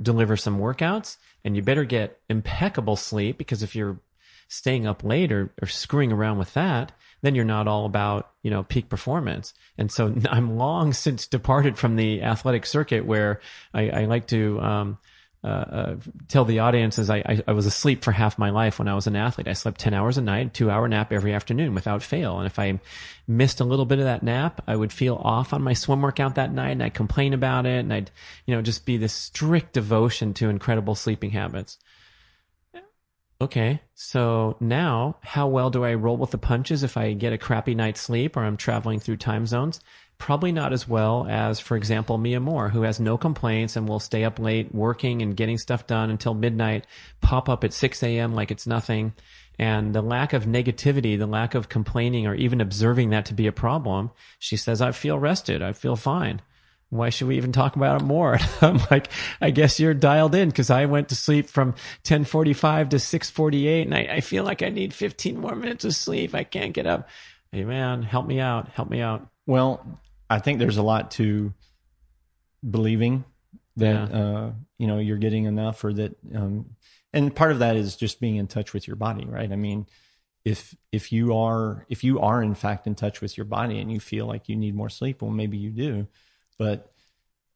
deliver some workouts and you better get impeccable sleep because if you're staying up late or, or screwing around with that, then you're not all about, you know, peak performance. And so I'm long since departed from the athletic circuit where I, I like to, um, uh, uh, tell the audiences I, I, I was asleep for half my life when I was an athlete. I slept 10 hours a night, two hour nap every afternoon without fail. And if I missed a little bit of that nap, I would feel off on my swim workout that night and I'd complain about it. And I'd, you know, just be this strict devotion to incredible sleeping habits. Okay, so now how well do I roll with the punches if I get a crappy night's sleep or I'm traveling through time zones? Probably not as well as, for example, Mia Moore, who has no complaints and will stay up late working and getting stuff done until midnight, pop up at 6 a.m. like it's nothing. And the lack of negativity, the lack of complaining or even observing that to be a problem, she says, I feel rested. I feel fine why should we even talk about it more? I'm like, I guess you're dialed in because I went to sleep from 1045 to 648 and I, I feel like I need 15 more minutes of sleep. I can't get up. Hey man, help me out. Help me out.
Well, I think there's a lot to believing that uh, you know you're getting enough, or that, um, and part of that is just being in touch with your body, right? I mean, if if you are if you are in fact in touch with your body and you feel like you need more sleep, well, maybe you do, but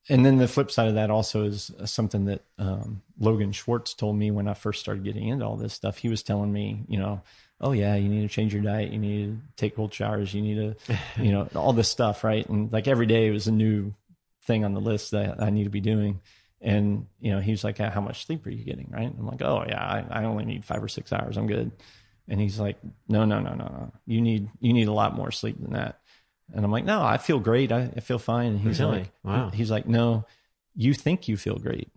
and then the flip side of that also is something that um, Logan Schwartz told me when I first started getting into all this stuff. He was telling me, you know, oh yeah, you need to change your diet, you need to take cold showers, you need to, you know, all this stuff, right? And like every day was a new thing on the list that I need to be doing. And you know, he was like, "How much sleep are you getting?" Right? I'm like, "Oh yeah, I, I only need five or six hours. I'm good." And he's like, "No, no, no, no, no. You need you need a lot more sleep than that." And I'm like, "No, I feel great. I, I feel fine." And he's
Really?
like,
Wow.
He's like, "No, you think you feel great.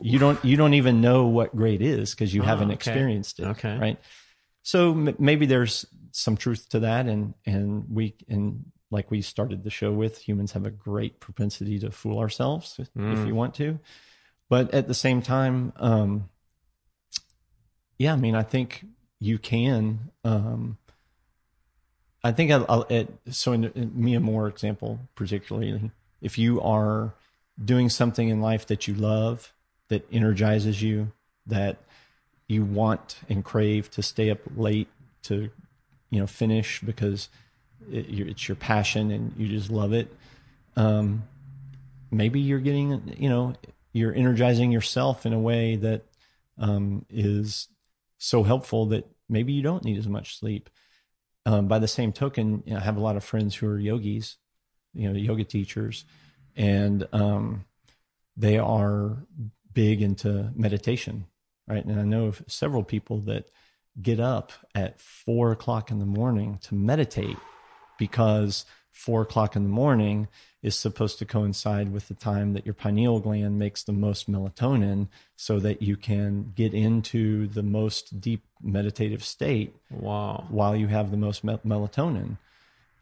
You don't. You don't even know what great is because you
Oh,
haven't
okay.
experienced it.
Okay.
Right? So m- maybe there's some truth to that, and and we and like we started the show with, humans have a great propensity to fool ourselves if you want to. But at the same time, um, yeah, I mean, I think you can. Um, I think I'll, I'll it, so in, in Mia Moore example, particularly, if you are doing something in life that you love, that energizes you, that you want and crave to stay up late to, you know, finish because it, it's your passion and you just love it. Um, maybe you're getting, you know, you're energizing yourself in a way that um, is so helpful that maybe you don't need as much sleep. Um, by the same token, you know, I have a lot of friends who are yogis, you know, yoga teachers, and um, they are big into meditation, right? And I know of several people that get up at four o'clock in the morning to meditate because four o'clock in the morning is supposed to coincide with the time that your pineal gland makes the most melatonin so that you can get into the most deep meditative state
Wow.
while you have the most mel- melatonin.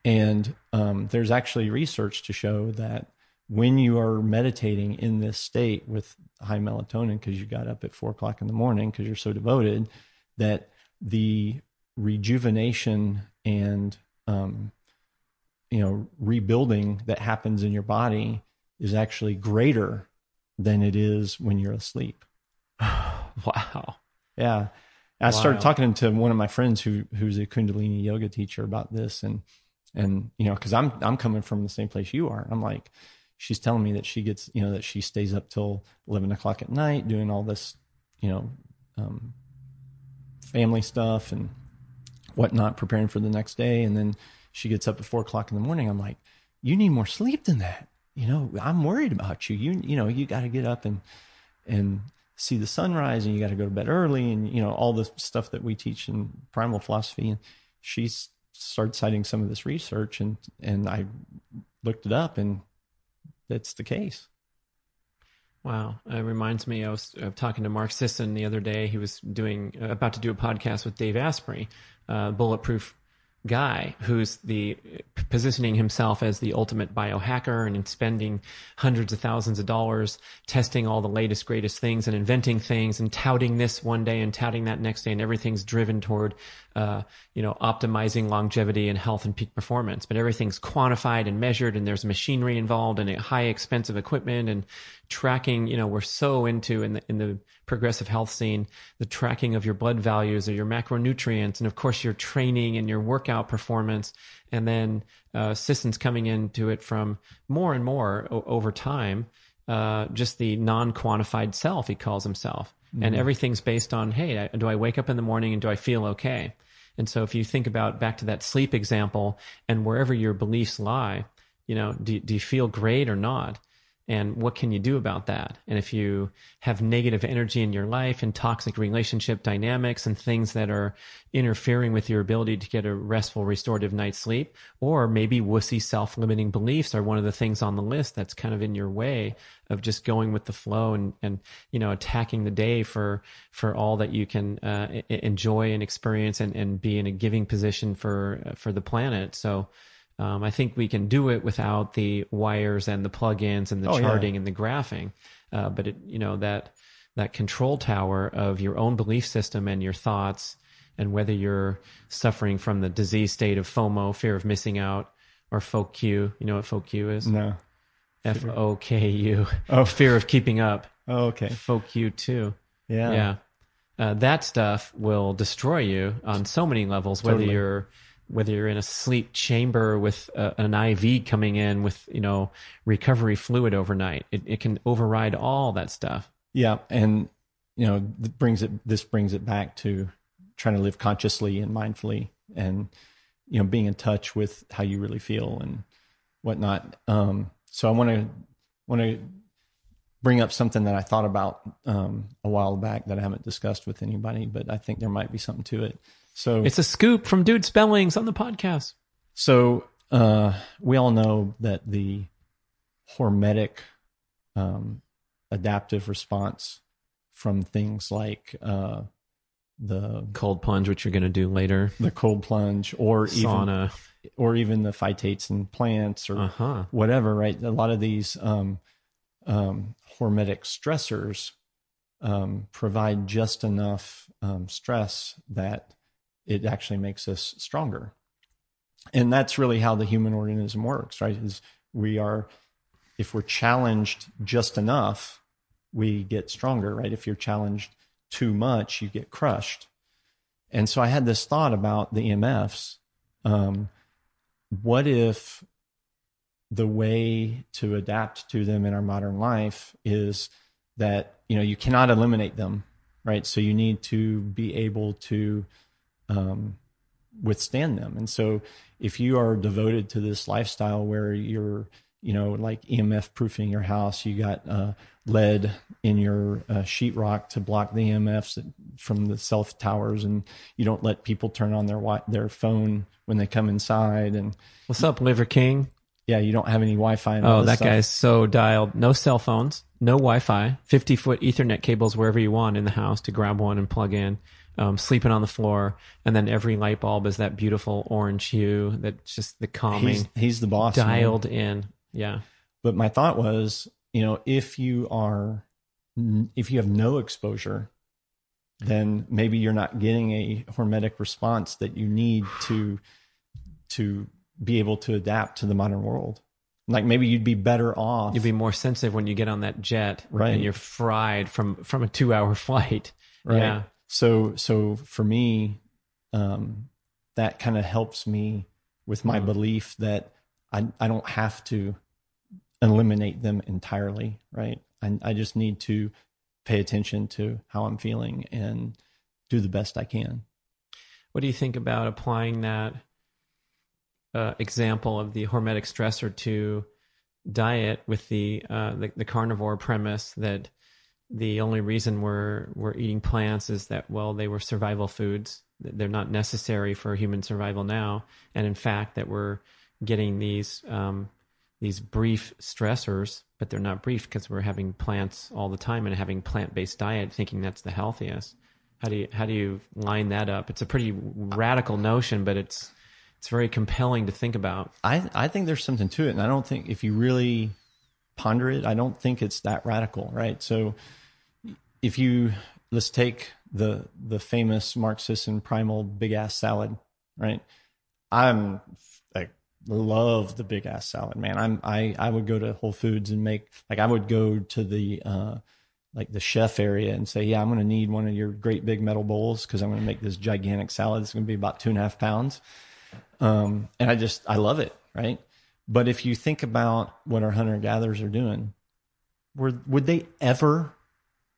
And um, there's actually research to show that when you are meditating in this state with high melatonin, because you got up at four o'clock in the morning because you're so devoted, that the rejuvenation and um, you know rebuilding that happens in your body is actually greater than it is when you're asleep.
Wow.
Yeah. I started talking to one of my friends who who's a Kundalini yoga teacher about this and and you know because I'm I'm coming from the same place you are. I'm like, she's telling me that she gets you know that she stays up till eleven o'clock at night doing all this you know um, family stuff and whatnot, preparing for the next day, and then she gets up at four o'clock in the morning. I'm like, you need more sleep than that. You know, I'm worried about you. You you know you got to get up and and see the sunrise and you got to go to bed early and you know all the stuff that we teach in primal philosophy and she started citing some of this research and and I looked it up and that's the case
Wow, it reminds me. I was uh, talking to Mark Sisson the other day. He was doing about to do a podcast with Dave Asprey, uh, bulletproof guy who's the positioning himself as the ultimate biohacker and spending hundreds of thousands of dollars testing all the latest greatest things and inventing things and touting this one day and touting that next day and everything's driven toward uh, you know optimizing longevity and health and peak performance. But everything's quantified and measured and there's machinery involved and high expensive equipment and tracking. You know we're so into in the in the progressive health scene the tracking of your blood values or your macronutrients and of course your training and your workout performance. And then uh, Sisson's coming into it from more and more o- over time uh, just the non-quantified self he calls himself and mm-hmm. everything's based on hey do i wake up in the morning and do i feel okay? And so if you think about back to that sleep example and wherever your beliefs lie you know do, do you feel great or not and what can you do about that? And if you have negative energy in your life and toxic relationship dynamics and things that are interfering with your ability to get a restful restorative night's sleep or maybe wussy self-limiting beliefs are one of the things on the list that's kind of in your way of just going with the flow and and you know attacking the day for for all that you can uh, enjoy and experience and and be in a giving position for for the planet. So um, I think we can do it without the wires and the plugins and the
Oh, yeah.
charting and the graphing. Uh, but it, you know that that control tower of your own belief system and your thoughts, and whether you're suffering from the disease state of FOMO, fear of missing out, or FOKU. You know what FOKU is?
no
F O K U.
Oh.
Fear of keeping up.
oh, okay
FOKU too.
yeah
Yeah. Uh, that stuff will destroy you on so many levels, whether
Totally.
you're whether you're in a sleep chamber with uh, an IV coming in with, you know, recovery fluid overnight. It, it can override all that stuff.
Yeah, and you know, brings it. This brings it back to trying to live consciously and mindfully, and you know, being in touch with how you really feel and whatnot. Um, so I want to want to bring up something that I thought about um, a while back that I haven't discussed with anybody, but I think there might be something to it. So
It's a scoop from Dude Spellings on the podcast.
So uh, we all know that the hormetic um, adaptive response from things like uh, the
Cold plunge, which you're going to do later.
the cold plunge or even
Sauna.
or even the phytates in plants or
Uh-huh.
whatever, right? A lot of these um, um, hormetic stressors um, provide just enough um, stress that it actually makes us stronger. And that's really how the human organism works, right? Is we are, if we're challenged just enough, we get stronger, right? If you're challenged too much, you get crushed. And so I had this thought about the EMFs. Um, what if the way to adapt to them in our modern life is that you know you cannot eliminate them right so you need to be able to um, withstand them and so if you are devoted to this lifestyle where you're you know like emf proofing your house you got uh, lead in your uh, sheetrock to block the emfs from the cell towers and you don't let people turn on their wi- their phone when they come inside and
What's up, Liver King?
yeah you don't have any wi-fi and all
Oh, that
stuff.
guy's so dialed. No cell phones, no Wi-Fi, fifty-foot Ethernet cables wherever you want in the house to grab one and plug in. Um, sleeping on the floor, and then every light bulb is that beautiful orange hue. That's just the calming,
he's, he's the boss man.
dialed in. Yeah,
But my thought was, you know, if you are, if you have no exposure, then maybe you're not getting a hormetic response that you need to, to be able to adapt to the modern world. Like maybe you'd be better off.
you'd be more sensitive when you get on that jet,
Right.
And you're fried from from a two-hour flight.
right.
Yeah,
So, so for me, um, that kind of helps me with my
Mm.
belief that I, I don't have to eliminate them entirely, right? I, I just need to pay attention to how I'm feeling and do the best I can.
What do you think about applying that uh, example of the hormetic stressor to diet with the, uh, the the carnivore premise that the only reason we're we're eating plants is that well they were survival foods they're not necessary for human survival now and in fact that we're getting these um, these brief stressors but they're not brief because we're having plants all the time and having plant based diet thinking that's the healthiest how do you how do you line that up? It's a pretty radical notion, but it's it's very compelling to think about.
I, I think there's something to it. And I don't think if you really ponder it, I don't think it's that radical, right? So if you let's take the the famous Mark Sisson primal big ass salad, right? I'm like love the big ass salad, man. I'm I I would go to Whole Foods and make like I would go to the uh like the chef area and say, yeah, I'm going to need one of your great big metal bowls because I'm going to make this gigantic salad. It's going to be about two and a half pounds. Um, and I just, I love it. Right. But if you think about what our hunter gatherers are doing, were, would they ever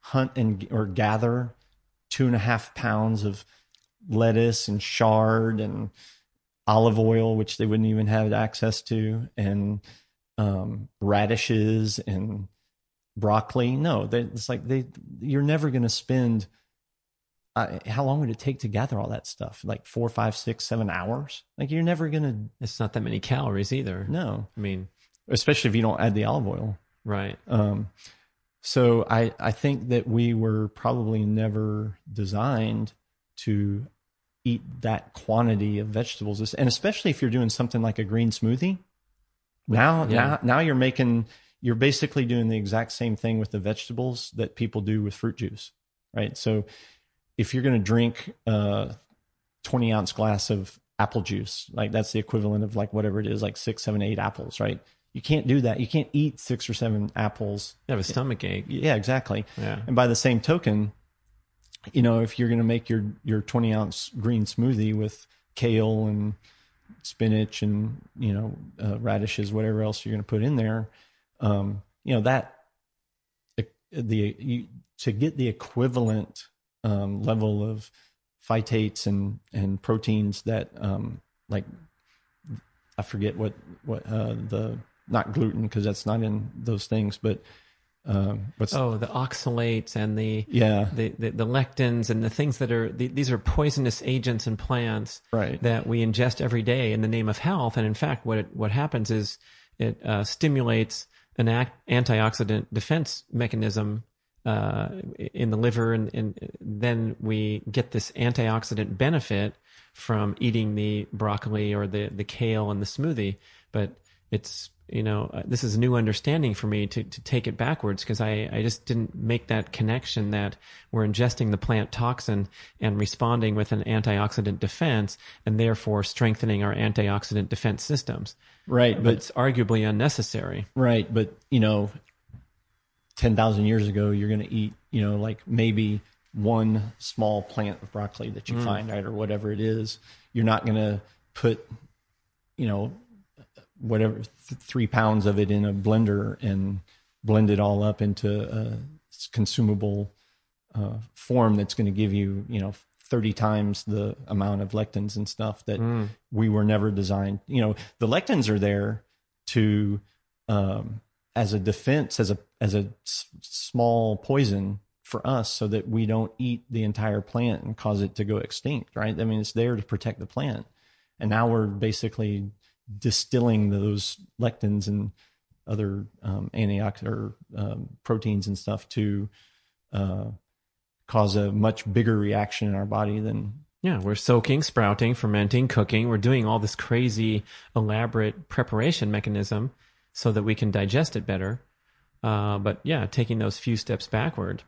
hunt and or gather two and a half pounds of lettuce and chard and olive oil, which they wouldn't even have access to, and um, radishes and broccoli? No, they, it's like they, you're never going to spend. Uh, how long would it take to gather all that stuff? Like four, five, six, seven hours? Like you're never going to
It's not that many calories either.
no,
I mean,
especially if you don't add the olive oil.
right.
Um, so I, I think that we were probably never designed to eat that quantity of vegetables, and especially if you're doing something like a green smoothie. Now,
Yeah.
now, now you're making, you're basically doing the exact same thing with the vegetables that people do with fruit juice, right? So if you're going to drink a 20 ounce glass of apple juice, like that's the equivalent of like whatever it is, like six, seven, eight apples, right? You can't do that. You can't eat six or seven apples.
You have a stomach ache.
Yeah, exactly.
Yeah.
And by the same token, you know, if you're going to make your your 20 ounce green smoothie with kale and spinach and you know uh, radishes, whatever else you're going to put in there, um, you know that the you, to get the equivalent um, level of phytates and and proteins that um, like I forget what what uh, the not gluten because that's not in those things, but um, what's
Oh, the oxalates and the
yeah
the, the, the lectins and the things that are the, these are poisonous agents in plants
Right.
that we ingest every day in the name of health. And in fact, what it, what happens is it uh, stimulates an act, antioxidant defense mechanism uh, in the liver, and, and then we get this antioxidant benefit from eating the broccoli or the the kale and the smoothie. But it's you know uh, this is a new understanding for me to to take it backwards because I I just didn't make that connection that we're ingesting the plant toxin and responding with an antioxidant defense and therefore strengthening our antioxidant defense systems.
Right,
But
but
it's arguably unnecessary.
right, but you know, ten thousand years ago, you're going to eat, you know, like maybe one small plant of broccoli that you find, right, or whatever it is. You're not going to put, you know, whatever th- three pounds of it in a blender and blend it all up into a consumable uh, form that's going to give you, you know, 30 times the amount of lectins and stuff that we were never designed. You know, the lectins are there to, um, as a defense, as a, as a s- small poison for us so that we don't eat the entire plant and cause it to go extinct, right? I mean, it's there to protect the plant. And now we're basically distilling those lectins and other um, antioxidant or um, proteins and stuff to uh, cause a much bigger reaction in our body than
Yeah, we're soaking, sprouting, fermenting, cooking. We're doing all this crazy, elaborate preparation mechanism so that we can digest it better. Uh, but yeah, taking those few steps backward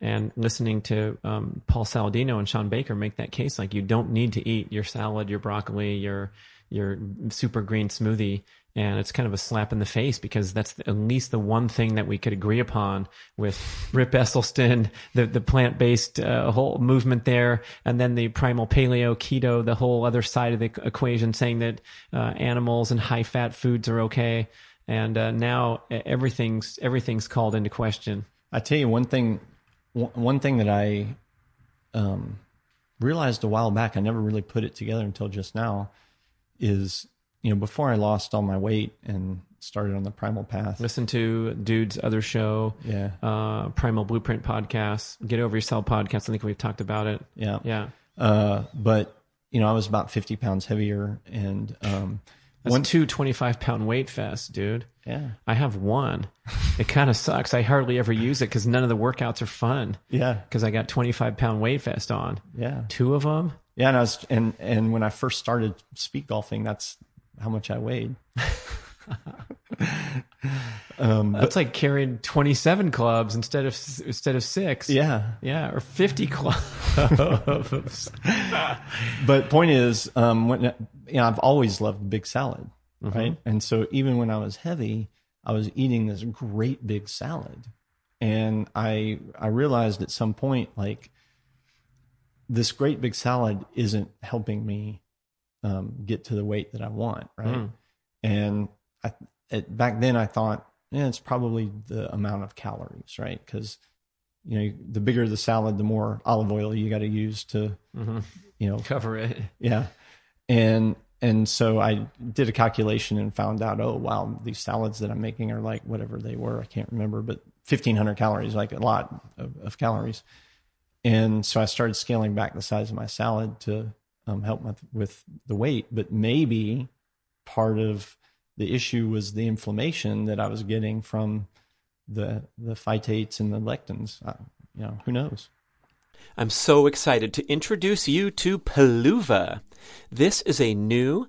and listening to um, Paul Saladino and Shawn Baker make that case, like you don't need to eat your salad, your broccoli, your your super green smoothie, and it's kind of a slap in the face because that's at least the one thing that we could agree upon with Rip Esselstyn, the the plant based uh, whole movement there, and then the primal paleo keto, the whole other side of the equation, saying that uh, animals and high fat foods are okay, and uh, now everything's everything's called into question.
I tell you one thing, one thing that I um, realized a while back, I never really put it together until just now, is you know before I lost all my weight and started on the primal path.
Listen to Dude's other show,
Yeah,
uh, Primal Blueprint podcast, Get Over Yourself podcast. I think we've talked about it.
yeah,
Yeah.
Uh, but you know, I was about fifty pounds heavier, and um,
That's
one,
two 25 pound weight vest, dude.
yeah,
I have one. It kind of sucks. I hardly ever use it because none of the workouts are fun
yeah,
because I got 25 pound weight vest on.
yeah,
Two of them.
yeah. And I was, and and when I first started speed golfing, that's how much I weighed.
That's like carrying 27 clubs instead of instead of six.
Yeah,
Yeah, or 50 clubs.
but point is, um, when you know, I've always loved big salad, right? And so even when I was heavy, I was eating this great big salad, and I I realized at some point like this great big salad isn't helping me um, get to the weight that I want, right? And I at, back then I thought, yeah, it's probably the amount of calories, right? Because you know, the bigger the salad, the more olive oil you got to use to, you know,
Cover it.
yeah. And and so I did a calculation and found out, oh wow, these salads that I'm making are like whatever they were, I can't remember, but 1500 calories, like a lot of, of calories. And so I started scaling back the size of my salad to um, help with, with the weight. But maybe part of the issue was the inflammation that I was getting from the the phytates and the lectins. Uh, you know, who knows?
I'm so excited to introduce you to Peluva. This is a new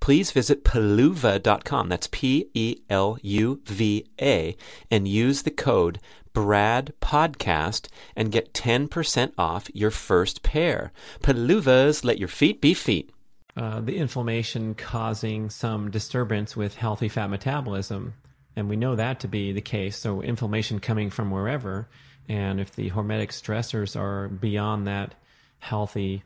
please visit peluva.com. That's P E L U V A and use the code Brad Podcast and get 10% off your first pair. Peluvas, let your feet be feet.
Uh, the inflammation causing some disturbance with healthy fat metabolism. And we know that to be the case. So, inflammation coming from wherever. And if the hormetic stressors are beyond that healthy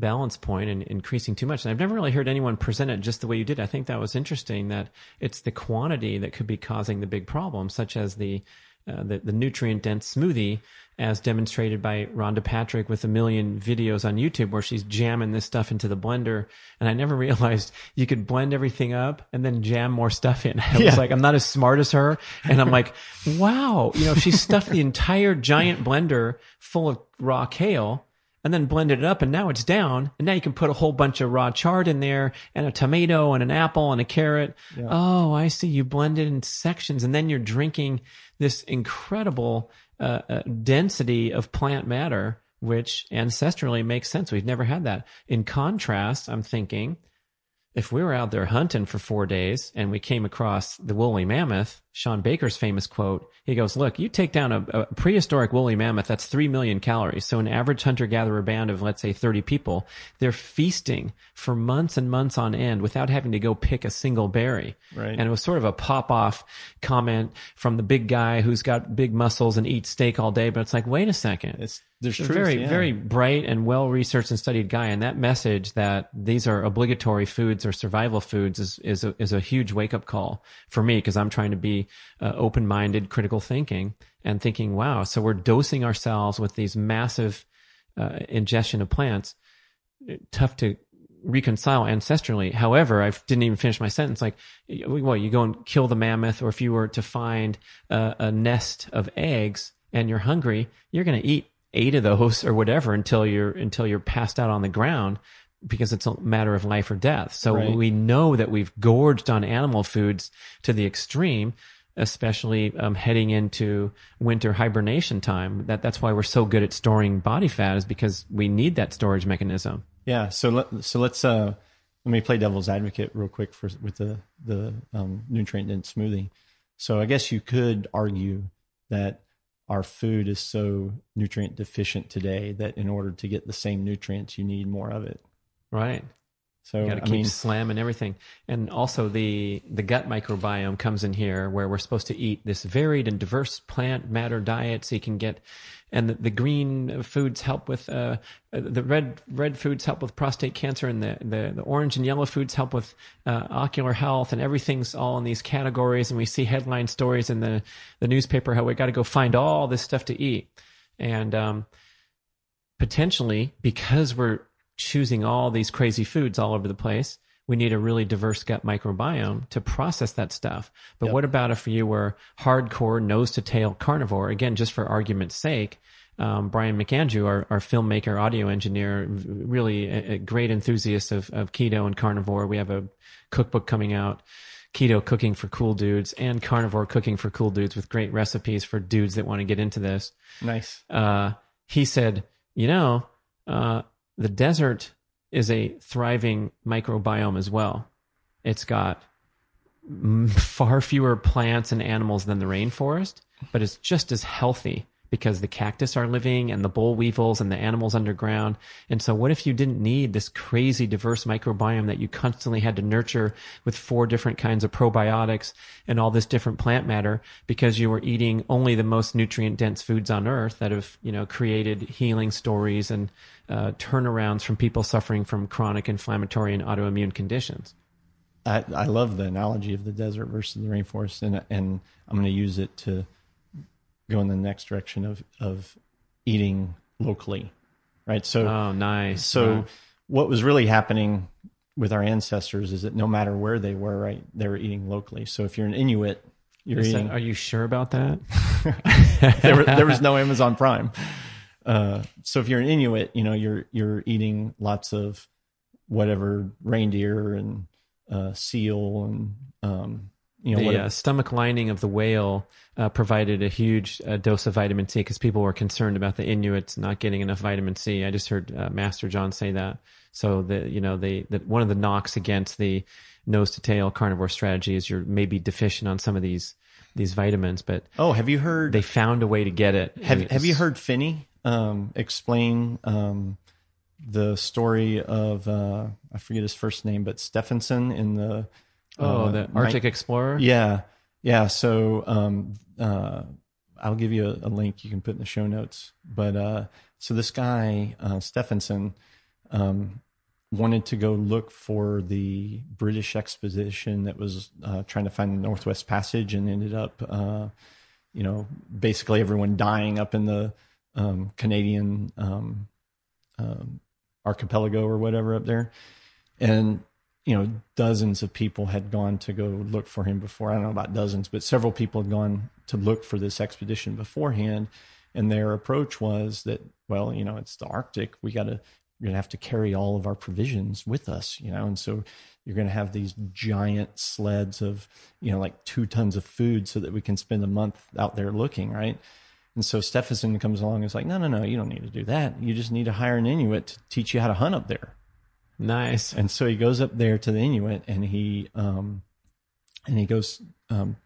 balance point and increasing too much. And I've never really heard anyone present it just the way you did. I think that was interesting that it's the quantity that could be causing the big problem, such as the uh, the, the nutrient dense smoothie, as demonstrated by Rhonda Patrick with a million videos on YouTube where she's jamming this stuff into the blender. And I never realized you could blend everything up and then jam more stuff in. I was like, I'm not as smart as her. And I'm like, wow, you know, she stuffed the entire giant blender full of raw kale and then blended it up and now it's down. And now you can put a whole bunch of raw chard in there and a tomato and an apple and a carrot. Oh i see. You blend it in sections and then you're drinking this incredible uh, uh, density of plant matter which ancestrally makes sense. We've never had that. In contrast i'm thinking if we were out there hunting for four days and we came across the woolly mammoth, Shawn Baker's famous quote, he goes, look, you take down a, a prehistoric woolly mammoth, that's three million calories. So an average hunter gatherer band of, let's say, 30 people, they're feasting for months and months on end without having to go pick a single berry.
Right.
And it was sort of a pop off comment from the big guy who's got big muscles and eats steak all day. But it's like, wait a second.
It's there's truth,
very,
yeah.
very bright and well researched and studied guy. And that message that these are obligatory foods or survival foods is, is a, is a huge wake up call for me because I'm trying to be uh, open minded, critical thinking and thinking, wow, so we're dosing ourselves with these massive uh, ingestion of plants. Tough to reconcile ancestrally. However, I didn't even finish my sentence. Like, what, you go and kill the mammoth, or if you were to find a, a nest of eggs and you're hungry, you're going to eat eight of those or whatever until you're until you're passed out on the ground because it's a matter of life or death. So
Right.
we know that we've gorged on animal foods to the extreme, especially um, heading into winter hibernation time. That that's why we're so good at storing body fat is because we need that storage mechanism.
Yeah. So let so let's uh let me play devil's advocate real quick for with the the um, nutrient dense smoothie. So I guess you could argue that our food is so nutrient deficient today that in order to get the same nutrients, you need more of it.
Right.
So
You got to keep
mean,
slamming everything, and also the the gut microbiome comes in here, where we're supposed to eat this varied and diverse plant matter diet, so you can get, and the, the green foods help with uh, the red red foods help with prostate cancer, and the the, the orange and yellow foods help with uh, ocular health, and everything's all in these categories, and we see headline stories in the the newspaper how we got to go find all this stuff to eat, and um, potentially because we're choosing all these crazy foods all over the place we need a really diverse gut microbiome to process that stuff but
Yep.
what about if you were hardcore nose to tail carnivore again just for argument's sake um, Brian McAndrew, our, our filmmaker, audio engineer, really a, a great enthusiast of, of keto and carnivore. We have a cookbook coming out, Keto Cooking for Cool Dudes and Carnivore Cooking for Cool Dudes with great recipes for dudes that want to get into this
nice.
uh, he said, you know, uh, the desert is a thriving microbiome as well. It's got far fewer plants and animals than the rainforest, but it's just as healthy because the cactus are living and the boll weevils and the animals underground. And so what if you didn't need this crazy diverse microbiome that you constantly had to nurture with four different kinds of probiotics and all this different plant matter because you were eating only the most nutrient dense foods on earth that have, you know, created healing stories and uh, turnarounds from people suffering from chronic inflammatory and autoimmune conditions.
I, I love the analogy of the desert versus the rainforest, and and I'm going to use it to go in the next direction of of eating locally, right? So,
oh, nice.
So,
yeah.
what was really happening with our ancestors is that no matter where they were, right, they were eating locally. So, if you're an Inuit, you're
Is
eating.
that, are you sure about that?
there, were, there was no Amazon Prime. Uh, so if you're an Inuit, you know you're you're eating lots of whatever reindeer and uh, seal and um, you know
the uh, stomach lining of the whale uh, provided a huge uh, dose of vitamin C because people were concerned about the Inuits not getting enough vitamin C. I just heard uh, Masterjohn say that. So the you know they that one of the knocks against the nose to tail carnivore strategy is you're maybe deficient on some of these these vitamins, but
oh, have you heard?
they found a way to get it.
have Have you heard Phinney um, explain um, the story of uh, I forget his first name, but Stefansson in the
Oh,
uh,
the Arctic Explorer.
Yeah, yeah. So um, uh, I'll give you a, a link you can put in the show notes. But uh, so this guy uh, Stefansson um, wanted to go look for the British expedition that was uh, trying to find the Northwest Passage, and ended up, uh, you know, basically everyone dying up in the um, Canadian um, um, archipelago or whatever up there, and you know, dozens of people had gone to go look for him before. I don't know about dozens, but several people had gone to look for this expedition beforehand. And their approach was that, well, you know, it's the Arctic. We got to, we're going to have to carry all of our provisions with us, you know, and so you're going to have these giant sleds of, you know, like two tons of food so that we can spend a month out there looking, right? And so Stefansson comes along and is like, no, no, no, you don't need to do that. You just need to hire an Inuit to teach you how to hunt up there.
Nice.
And so he goes up there to the Inuit and he um and he goes um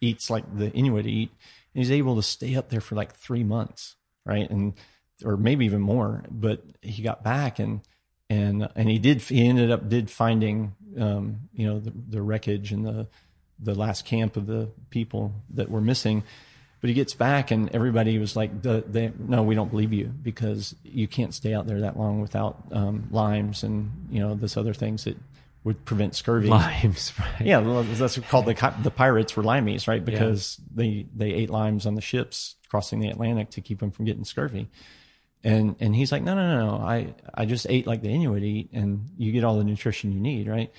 eats like the Inuit eat and he's able to stay up there for like three months, right? And or maybe even more. But he got back and and and he did he ended up did finding um, you know, the, the wreckage and the the last camp of the people that were missing. But he gets back, and everybody was like, the, they, "No, we don't believe you because you can't stay out there that long without um, limes and you know this other things that would prevent scurvy."
Limes, right?
Yeah, that's called the the pirates were limeys, right? Because they they ate limes on the ships crossing the Atlantic to keep them from getting scurvy. And and he's like, no, no, no, no. I I just ate like the Inuit eat, and you get all the nutrition you need, right?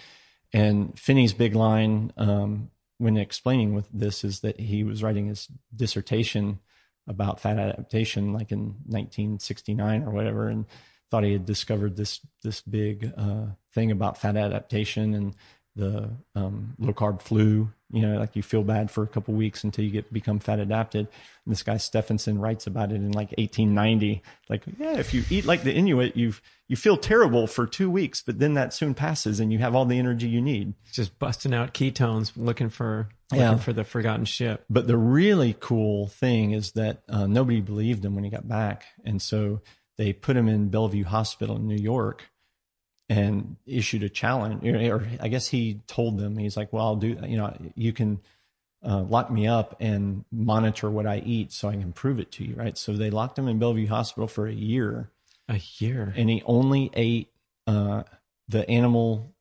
And Phinney's big line um, when explaining with this is that he was writing his dissertation about fat adaptation, like in 1969 or whatever, and thought he had discovered this this big uh, thing about fat adaptation and the um, low carb flu. You know, like you feel bad for a couple weeks until you get become fat adapted. And this guy Stefansson writes about it in like 1890. Like, yeah, if you eat like the Inuit, you you feel terrible for two weeks, but then that soon passes and you have all the energy you need.
Just busting out ketones, looking for looking
Yeah.
for the forgotten ship.
But the really cool thing is that uh, nobody believed him when he got back, and so they put him in Bellevue Hospital in New York and issued a challenge. Or, I guess he told them he's like, "Well, I'll do. You know, you can uh, lock me up and monitor what I eat, so I can prove it to you, right?" So they locked him in Bellevue Hospital for a year,
A year.
and he only ate uh, the animal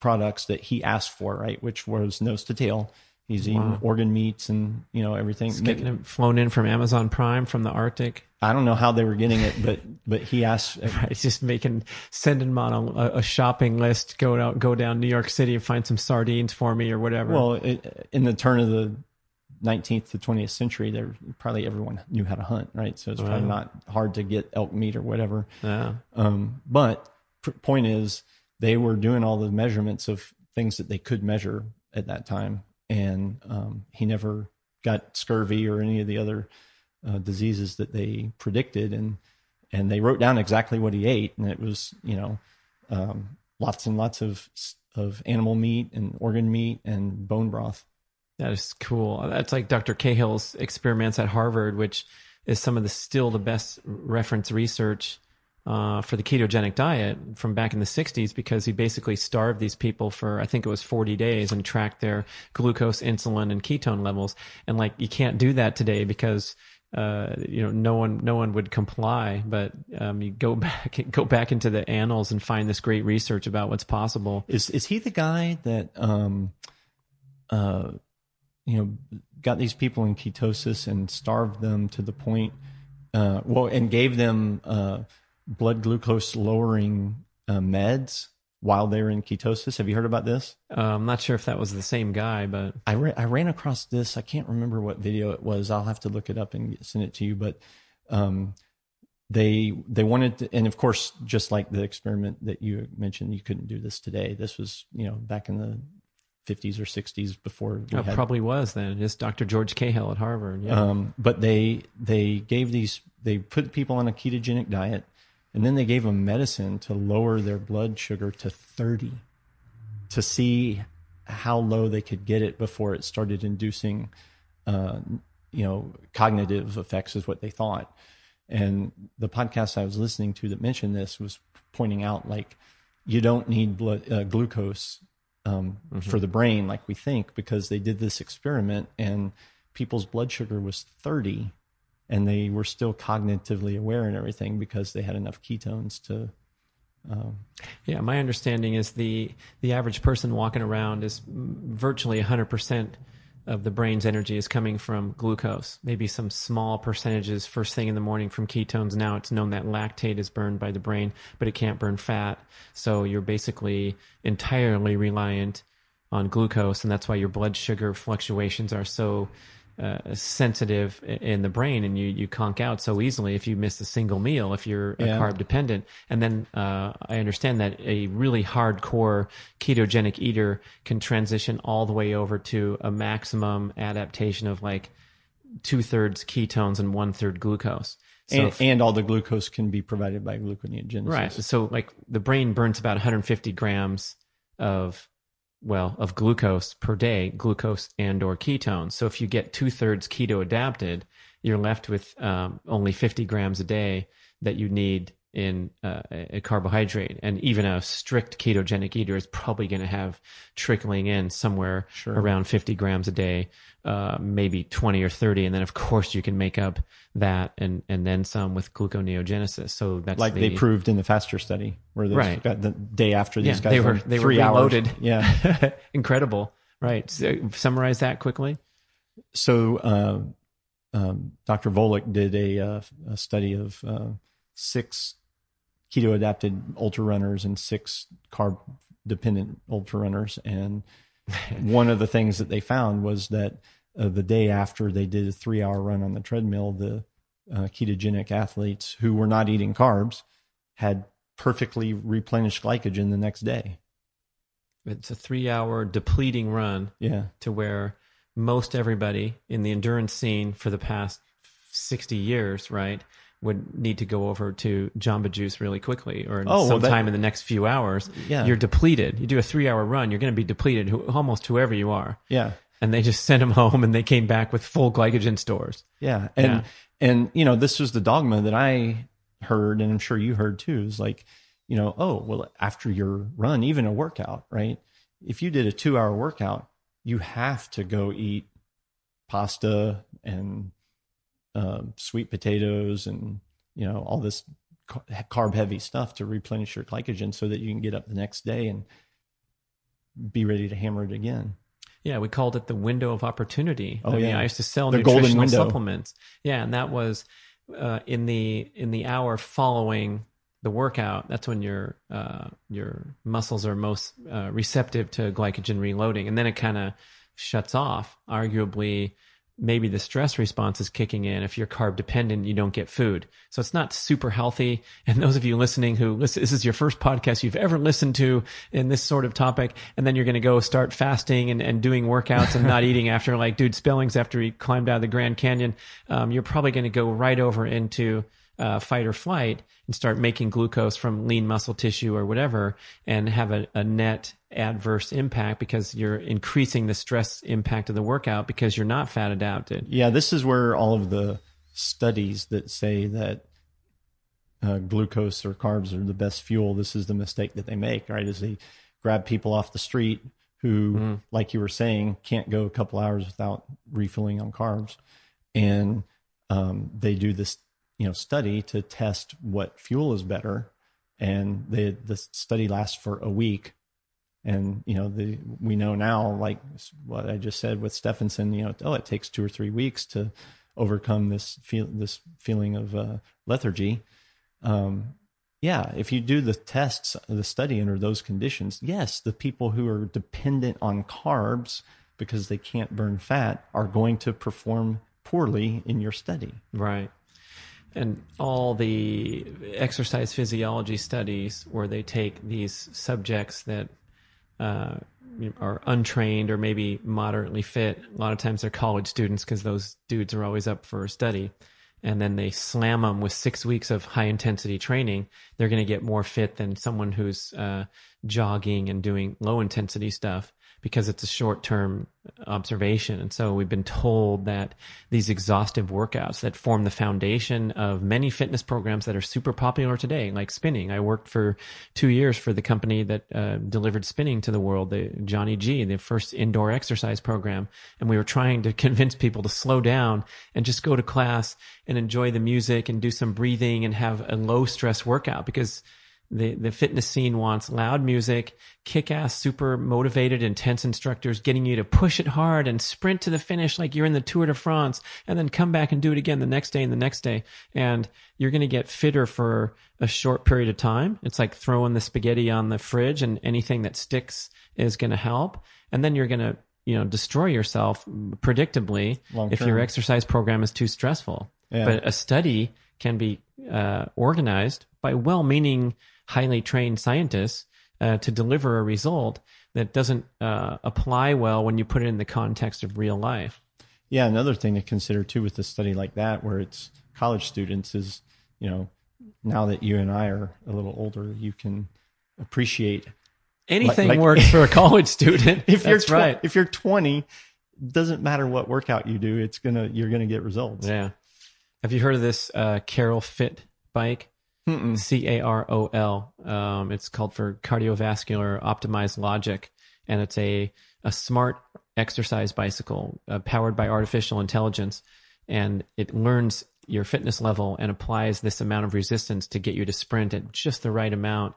products that he asked for, right? Which was nose to tail. He's eating
Wow.
organ meats and you know everything.
It's getting him flown in from Amazon Prime from the Arctic.
I don't know how they were getting it, but but he asked.
Right, he's just making sending him on a, a shopping list. Go out, go down New York City and find some sardines for me or whatever.
Well, it, in the turn of the 19th to 20th century, there probably everyone knew how to hunt, right? So it's probably
Wow.
not hard to get elk meat or whatever.
yeah.
Um, but point is, they were doing all the measurements of things that they could measure at that time, and um, he never got scurvy or any of the other uh, diseases that they predicted, and and they wrote down exactly what he ate, and it was you know um, lots and lots of of animal meat and organ meat and bone broth.
That is cool. That's like Dr. Cahill's experiments at Harvard, which is some of the still the best reference research uh, for the ketogenic diet from back in the 60s because he basically starved these people for I think it was 40 days and tracked their glucose, insulin, and ketone levels. And like you can't do that today because uh, you know no one no one would comply. But um, you go back go back into the annals and find this great research about what's possible.
Is is he the guy that um, uh, you know got these people in ketosis and starved them to the point uh, well and gave them uh, blood glucose lowering uh, meds while they're in ketosis. Have you heard about this?
Uh, I'm not sure if that was the same guy, but
I, ra- I ran across this. I can't remember what video it was. I'll have to look it up and send it to you. But um, they they wanted, to, and of course, just like the experiment that you mentioned, you couldn't do this today. This was you know back in the 50s or 60s before.
it
had,
probably was then. It's Dr. George Cahill at Harvard. Yeah.
um, but they they gave these they put people on a ketogenic diet, and then they gave them medicine to lower their blood sugar to 30, to see how low they could get it before it started inducing, uh, you know, cognitive effects is what they thought. And the podcast I was listening to that mentioned this was pointing out like you don't need blood uh, glucose um, for the brain like we think because they did this experiment and people's blood sugar was 30 and they were still cognitively aware and everything because they had enough ketones to um,
Yeah, my understanding is the the average person walking around is virtually 100% of the brain's energy is coming from glucose. Maybe some small percentages first thing in the morning from ketones. Now it's known that lactate is burned by the brain, but it can't burn fat. So you're basically entirely reliant on glucose, and that's why your blood sugar fluctuations are so uh, sensitive in the brain, and you you conk out so easily if you miss a single meal if you're a
Yeah.
carb dependent. And then uh, I understand that a really hardcore ketogenic eater can transition all the way over to a maximum adaptation of like two thirds ketones and one third glucose. So
and,
if-
and all the glucose can be provided by gluconeogenesis.
Right. So like the brain burns about 150 grams of well of glucose per day, glucose and or ketones. So if you get two thirds keto adapted, you're left with um, only 50 grams a day that you need in uh, a carbohydrate. And even a strict ketogenic eater is probably going to have trickling in somewhere around 50 grams a day, uh, maybe 20 or 30. And then of course you can make up that and, and then some with gluconeogenesis. So that's
Like
the,
they proved in the faster study where they
Right.
got the day after these
Yeah,
guys
they were-
were
they were
three hours.
reloaded.
Yeah.
incredible. Right. So, summarize that quickly.
so uh, um, Dr. Volek did a, uh, a study of uh, six keto adapted ultra runners and six carb dependent ultra runners, and one of the things that they found was that uh, the day after they did a three hour run on the treadmill, the uh, ketogenic athletes who were not eating carbs had perfectly replenished glycogen the next day.
It's a three hour depleting run
Yeah.
to where most everybody in the endurance scene for the past 60 years, right, would need to go over to Jamba Juice really quickly or
Oh, well, that-
sometime in the next few hours.
Yeah.
You're depleted. You do a three hour run, you're going to be depleted, who, almost whoever you are.
Yeah.
And they just sent them home and they came back with full glycogen stores.
Yeah. And
Yeah.
and you know, this was the dogma that I heard and I'm sure you heard too, is like, you know, oh, well, after your run, even a workout, right? If you did a two hour workout, you have to go eat pasta and um, sweet potatoes and, you know, all this carb heavy stuff to replenish your glycogen so that you can get up the next day and be ready to hammer it again.
Yeah, we called it the window of opportunity.
Oh,
I mean,
yeah.
I used to sell
The
nutritional supplements. Yeah, and that was uh, in the in the hour following the workout. That's when your uh, your muscles are most uh, receptive to glycogen reloading, and then it kind of shuts off. Arguably, maybe the stress response is kicking in. If you're carb dependent, you don't get food. So it's not super healthy. And those of you listening who listen, this is your first podcast you've ever listened to in this sort of topic. And then you're going to go start fasting and, and doing workouts and not eating after like Dude Spellings after he climbed out of the Grand Canyon. Um, you're probably going to go right over into uh, fight or flight and start making glucose from lean muscle tissue or whatever and have a, a net adverse impact because you're increasing the stress impact of the workout because you're not fat adapted.
Yeah, this is where all of the studies that say that uh, glucose or carbs are the best fuel. This is the mistake that they make, right? Is they grab people off the street who,
Mm.
like you were saying, can't go a couple hours without refilling on carbs, and um, they do this, you know, study to test what fuel is better, and they, the study lasts for a week. And you know, the we know now, like what I just said with Stefansson, you know, oh, it takes two or three weeks to overcome this feel this feeling of uh, lethargy. Um, yeah, if you do the tests, the study under those conditions, yes, the people who are dependent on carbs because they can't burn fat are going to perform poorly in your study.
Right. And all the exercise physiology studies where they take these subjects that uh, are untrained or maybe moderately fit, a lot of times they're college students because those dudes are always up for a study. And then they slam them with six weeks of high intensity training. They're going to get more fit than someone who's uh, jogging and doing low intensity stuff because it's a short term observation. And so we've been told that these exhaustive workouts that form the foundation of many fitness programs that are super popular today, like spinning. I worked for two years for the company that uh, delivered spinning to the world, the Johnny G, the first indoor exercise program. And we were trying to convince people to slow down and just go to class and enjoy the music and do some breathing and have a low stress workout because the, the fitness scene wants loud music, kick ass, super motivated, intense instructors getting you to push it hard and sprint to the finish like you're in the Tour de France and then come back and do it again the next day and the next day. And you're going to get fitter for a short period of time. It's like throwing the spaghetti on the fridge and anything that sticks is going to help. And then you're going to, you know, destroy yourself predictably
Long
if
term.
your exercise program is too stressful.
Yeah.
But a study can be uh, organized by well-meaning, highly trained scientists uh, to deliver a result that doesn't uh, apply well when you put it in the context of real life.
Yeah, another thing to consider too with a study like that, where it's college students, is you know, now that you and I are a little older, you can appreciate
Anything
like-
works for a college student.
if you're tw-
right.
if you're 20 doesn't matter what workout you do it's gonna you're gonna get results
Yeah. Have you heard of this uh, Carol Fit bike? C A R O L. Um, it's called for cardiovascular optimized logic, and it's a a smart exercise bicycle uh, powered by artificial intelligence, and it learns your fitness level and applies this amount of resistance to get you to sprint at just the right amount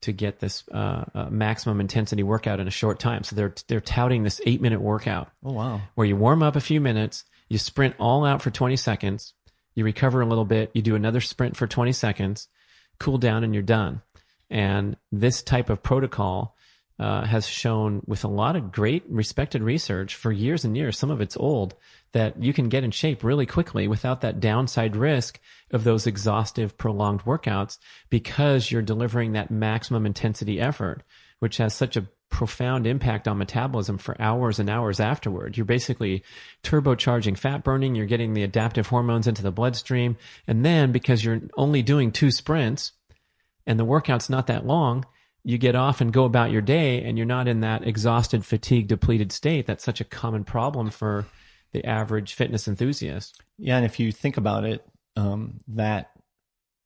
to get this uh, uh, maximum intensity workout in a short time. So they're they're touting this eight minute workout
oh wow
where you warm up a few minutes, you sprint all out for 20 seconds, you recover a little bit, you do another sprint for 20 seconds, cool down, and you're done. And this type of protocol uh, has shown, with a lot of great respected research for years and years, some of it's old, that you can get in shape really quickly without that downside risk of those exhaustive, prolonged workouts because you're delivering that maximum intensity effort, which has such a profound impact on metabolism for hours and hours afterward. You're basically turbocharging fat burning, you're getting the adaptive hormones into the bloodstream, and then because you're only doing two sprints and the workout's not that long, you get off and go about your day and you're not in that exhausted, fatigue, depleted state. That's such a common problem for the average fitness enthusiast.
yeah and if you think about it um, that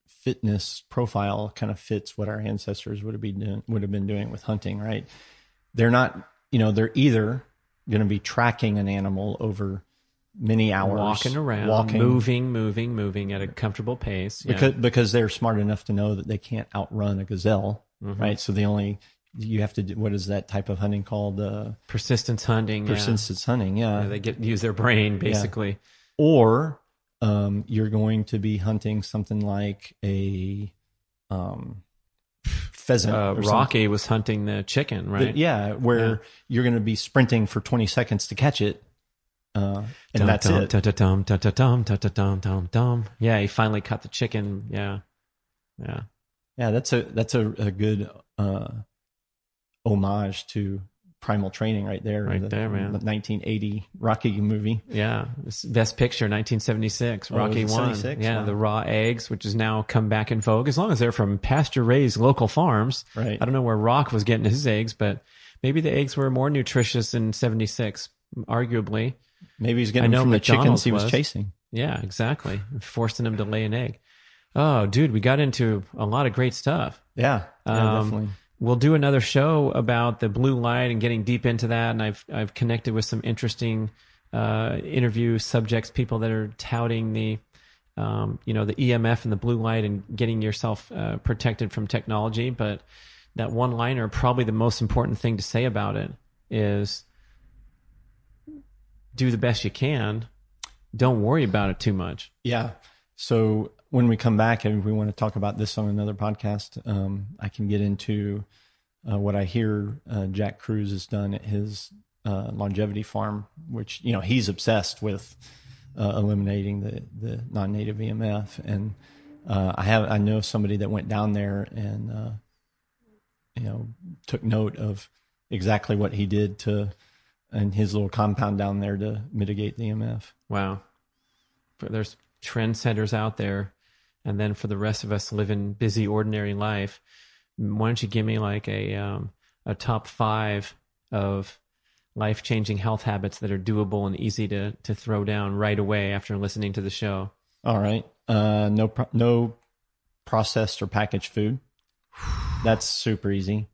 fitness profile kind of fits what our ancestors would have been doing, would have been doing with hunting right they're not you know they're either going to be tracking an animal over many hours
Walking around,
walking
moving, moving, moving at a comfortable pace. Yeah.
because because they're smart enough to know that they can't outrun a gazelle,
Mm-hmm.
right? So the only you have to do, what is that type of hunting called? Uh,
persistence hunting. yeah.
persistence hunting, yeah.
Yeah, they get use their brain basically.
Or um, you're going to be hunting something like a um, pheasant.
Uh, Rocky was hunting the chicken, right?
The, yeah, where
yeah.
you're going to be sprinting for 20 seconds to catch it. Uh, and
dum,
that's
dum,
it.
Dum, dum, dum, dum, dum, dum, dum. Yeah, he finally caught the chicken. Yeah, yeah,
yeah. That's a that's a, a good uh, homage to primal training right there.
Right
the,
there, man.
The 1980 Rocky movie.
Yeah, best picture, 1976,
Oh,
Rocky one.
76?
Yeah,
Wow.
the raw eggs, which has now come back in vogue, as long as they're from pasture-raised local farms.
Right.
I don't know where Rock was getting his eggs, but maybe the eggs were more nutritious in 76, arguably.
Maybe he's getting I
know
them from the chickens he was,
was.
chasing.
Yeah, exactly. Forcing them to lay an egg. Oh, dude, we got into a lot of great stuff.
Yeah, yeah
Um,
definitely.
We'll do another show about the blue light and getting deep into that. And I've I've connected with some interesting uh, interview subjects, people that are touting the um, you know the EMF and the blue light and getting yourself uh, protected from technology. But that one liner, probably the most important thing to say about it is do the best you can. Don't worry about it too much.
Yeah. So when we come back and we want to talk about this on another podcast, um, I can get into uh, what I hear uh, Jack Kruse has done at his uh, longevity farm, which you know he's obsessed with uh, eliminating the the non-native EMF, and uh, I have I know somebody that went down there and uh, you know took note of exactly what he did to and his little compound down there to mitigate the EMF.
Wow. For, there's trendsetters out there. And then for the rest of us living busy, ordinary life, why don't you give me like a, um, a top five of life changing health habits that are doable and easy to, to throw down right away after listening to the show?
All right. Uh, no, pro- no processed or packaged food. That's super easy.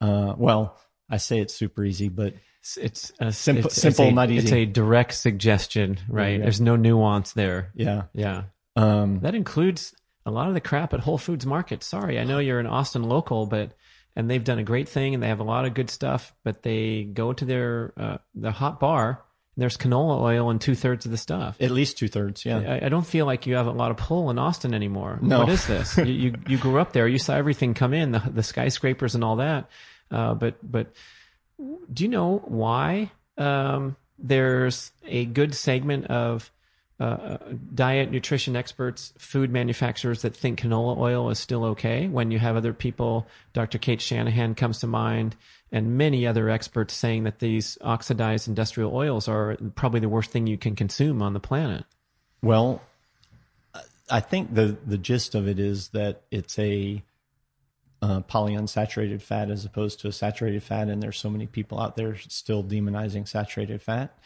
Uh, well, I say it's super easy, but
It's, it's a
Simple-
it's,
simple,
it's a,
not easy.
It's a direct suggestion, right? There's no nuance there.
yeah.
Yeah.
Um,
That includes a lot of the crap at Whole Foods Market. Sorry, I know you're an Austin local, but and they've done a great thing and they have a lot of good stuff. But they go to their uh, the hot bar. And there's canola oil in two thirds of the stuff.
at least two thirds. Yeah.
I, I don't feel like you have a lot of pull in Austin anymore.
No.
What is this? you, you you grew up there. You saw everything come in, the the skyscrapers and all that. Uh, but but do you know why um, there's a good segment of uh, diet nutrition experts, food manufacturers that think canola oil is still okay when you have other people, Dr. Cate Shanahan comes to mind, and many other experts saying that these oxidized industrial oils are probably the worst thing you can consume on the planet.
Well, I think the the gist of it is that it's a uh, polyunsaturated fat as opposed to a saturated fat, and there's so many people out there still demonizing saturated fat.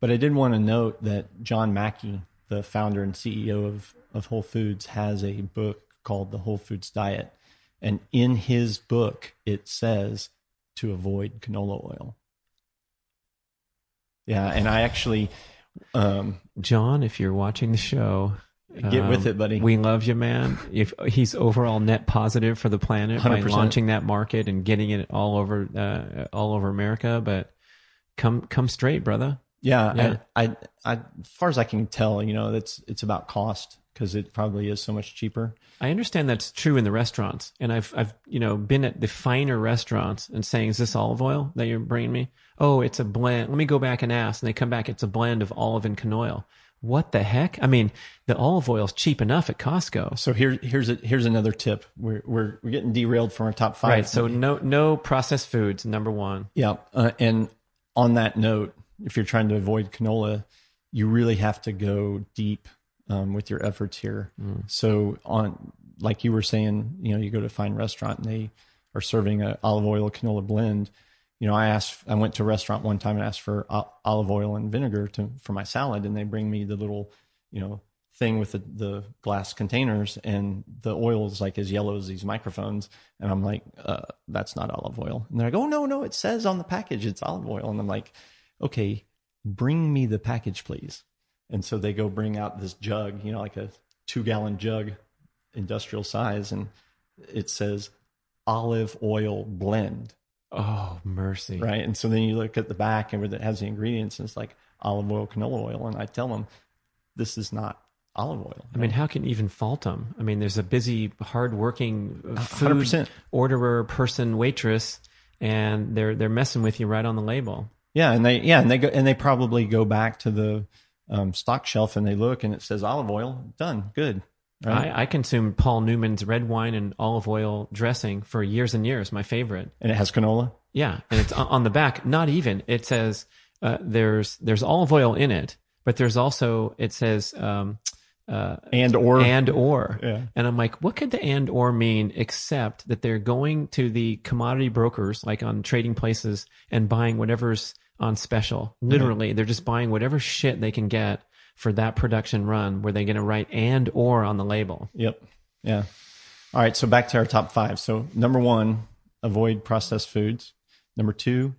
But I did want to note that John Mackey, the founder and CEO of of Whole Foods, has a book called The Whole Foods Diet, and in his book it says to avoid canola oil. Yeah, and I actually um,
John, if you're watching the show,
Get with
um,
it, buddy.
We love you, man. If he's overall net positive for the planet by
100%.
launching that market and getting it all over, uh, all over America, but come, come straight, brother.
Yeah,
Yeah.
I, I, I, as far as I can tell, you know, it's it's about cost because it probably is so much cheaper.
I understand that's true in the restaurants, and I've I've you know been at the finer restaurants and saying, "Is this olive oil that you're bringing me?" Oh, it's a blend. Let me go back and ask, and they come back, it's a blend of olive and canola. What the heck? I mean, the olive oil's cheap enough at Costco.
So here, here's a, here's another tip. We're we're we're getting derailed from our top five.
Right. So no no processed foods. Number one.
yeah, uh, and on that note, if you're trying to avoid canola, you really have to go deep um, with your efforts here. So on, like you were saying, you know, you go to a fine restaurant and they are serving a olive oil canola blend. You know, I asked, I went to a restaurant one time and asked for o- olive oil and vinegar to for my salad, and they bring me the little, you know, thing with the, the glass containers, and the oil is like as yellow as these microphones, and I'm like, uh, that's not olive oil, and they're like, oh no, no, it says on the package it's olive oil, and I'm like, okay, bring me the package, please. And so they go bring out this jug, you know, like a two gallon jug, industrial size, and it says olive oil blend,
Oh mercy.
right? And so then you look at the back and where it has the ingredients, and it's like olive oil, canola oil, and I tell them this is not olive oil.
I mean, how can you even fault them? I mean, there's a busy, hardworking food
100%.
orderer, person, waitress, and they're they're messing with you right on the label.
Yeah, and they yeah, and they go and they probably go back to the um, stock shelf and they look and it says olive oil. Done, good. Right?
I, I consume Paul Newman's red wine and olive oil dressing for years and years. My favorite.
and it has canola.
Yeah, and it's on on the back. Not even. It says uh, there's there's olive oil in it, but there's also it says um, uh,
And or
and or.
Yeah.
And I'm like, what could the and or mean except that they're going to the commodity brokers, like on trading places, and buying whatever's on special. Literally, they're just buying whatever shit they can get for that production run were they going to write and or on the label?
Yep. Yeah. All right. So back to our top five. So number one, avoid processed foods. Number two,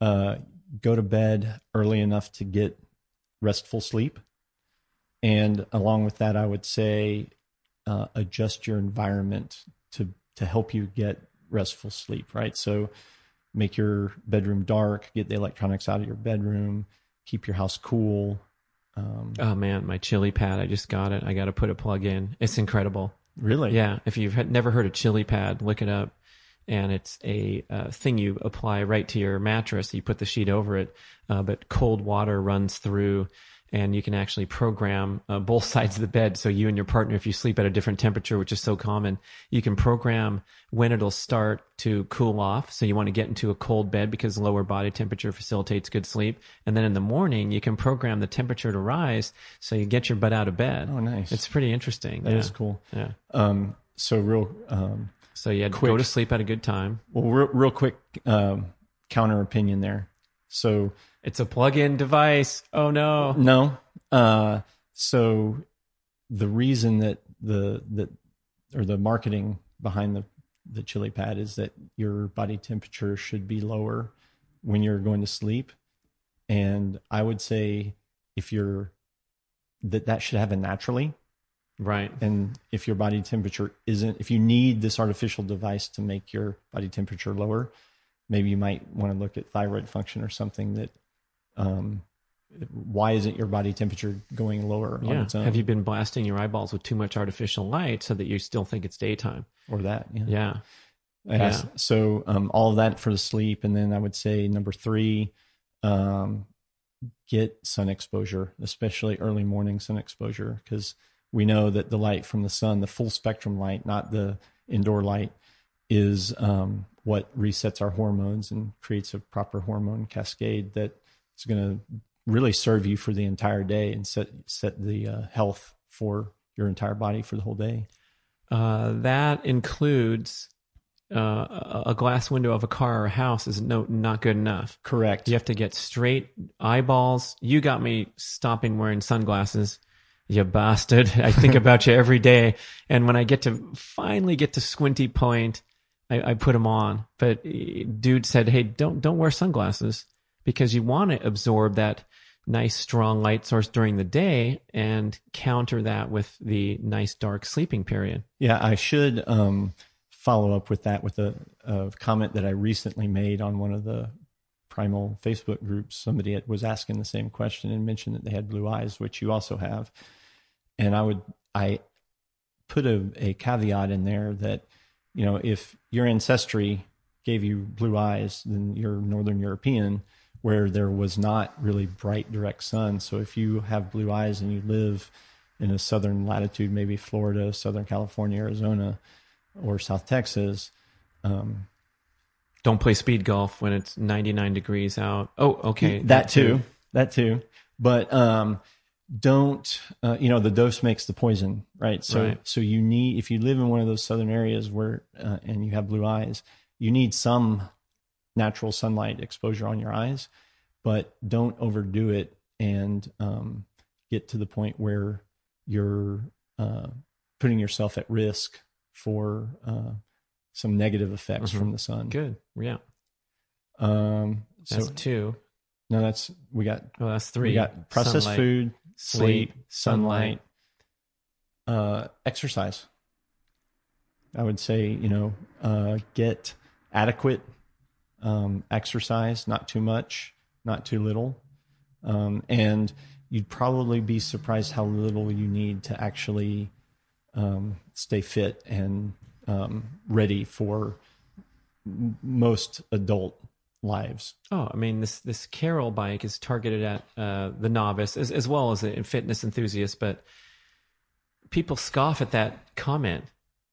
uh, go to bed early enough to get restful sleep. And along with that, I would say uh, adjust your environment to to help you get restful sleep. Right. So make your bedroom dark, get the electronics out of your bedroom, keep your house cool. Um,
Oh man, my chili pad! I just got it. I got to put a plug in. It's incredible.
really?
Yeah, if you've had, never heard of chili pad, look it up. And it's a uh, thing you apply right to your mattress. You put the sheet over it, uh, but cold water runs through, and you can actually program uh, both sides of the bed. So you and your partner, if you sleep at a different temperature, which is so common, you can program when it'll start to cool off. So you want to get into a cold bed because lower body temperature facilitates good sleep. And then in the morning, you can program the temperature to rise, so you get your butt out of bed.
Oh, nice.
It's pretty interesting.
That
yeah.
is cool.
Yeah.
Um, so real, um,
So you had to go to sleep at a good time.
well, real, real quick um, counter opinion there. So
It's a plug-in device. Oh no.
no, uh, so the reason that the that or the marketing behind the the chili pad is that your body temperature should be lower when you're going to sleep, and I would say if you're that that should happen naturally
Right.
and if your body temperature isn't if you need this artificial device to make your body temperature lower maybe you might want to look at thyroid function or something that um why isn't your body temperature going lower on
Yeah.
its own
Have you been blasting your eyeballs with too much artificial light so that you still think it's daytime?
or that yeah,
Yeah. Yeah.
so um all of that for the sleep and then i would say number three um get sun exposure especially early morning sun exposure because we know that the light from the sun the full spectrum light not the indoor light is um, what resets our hormones and creates a proper hormone cascade that is going to really serve you for the entire day and set set the uh, health for your entire body for the whole day.
Uh, that includes uh, a a glass window of a car or a house is no not good enough.
Correct.
You have to get straight eyeballs. You got me stopping wearing sunglasses. You bastard. I think about you every day. And when I get to finally get to squinty point, I, I put them on. But eh, dude said, Hey, don't, don't wear sunglasses because you want to absorb that nice strong light source during the day and counter that with the nice dark sleeping period.
Yeah, I should um, follow up with that with a, a comment that I recently made on one of the primal Facebook groups. Somebody was asking the same question and mentioned that they had blue eyes, which you also have. And I would I put a, a caveat in there that you know if your ancestry gave you blue eyes, then you're Northern European, where there was not really bright direct sun. So if you have blue eyes and you live in a southern latitude, maybe Florida, Southern California, Arizona, or South Texas, um,
Don't play Speedgolf when it's 99 degrees out. Oh, okay.
that too, that too. But um, don't uh, you know the dose makes the poison, right? So
Right.
so you need if you live in one of those southern areas where uh, and you have blue eyes, you need some natural sunlight exposure on your eyes, but don't overdo it and um, get to the point where you're uh, putting yourself at risk for uh, some negative effects
Mhm.
from the sun.
Good. Yeah.
Um, so
two.
no, that's we got
Oh, that's three.
we got processed
Sunlight,
food, sleep,
sleep,
sunlight, uh, exercise. I would say, you know, uh, get adequate um, exercise, not too much, not too little. Um, and you'd probably be surprised how little you need to actually um, stay fit and um, ready for most adult lives.
Oh, I mean this this Carol bike is targeted at uh, the novice as as well as fitness enthusiast, but people scoff at that comment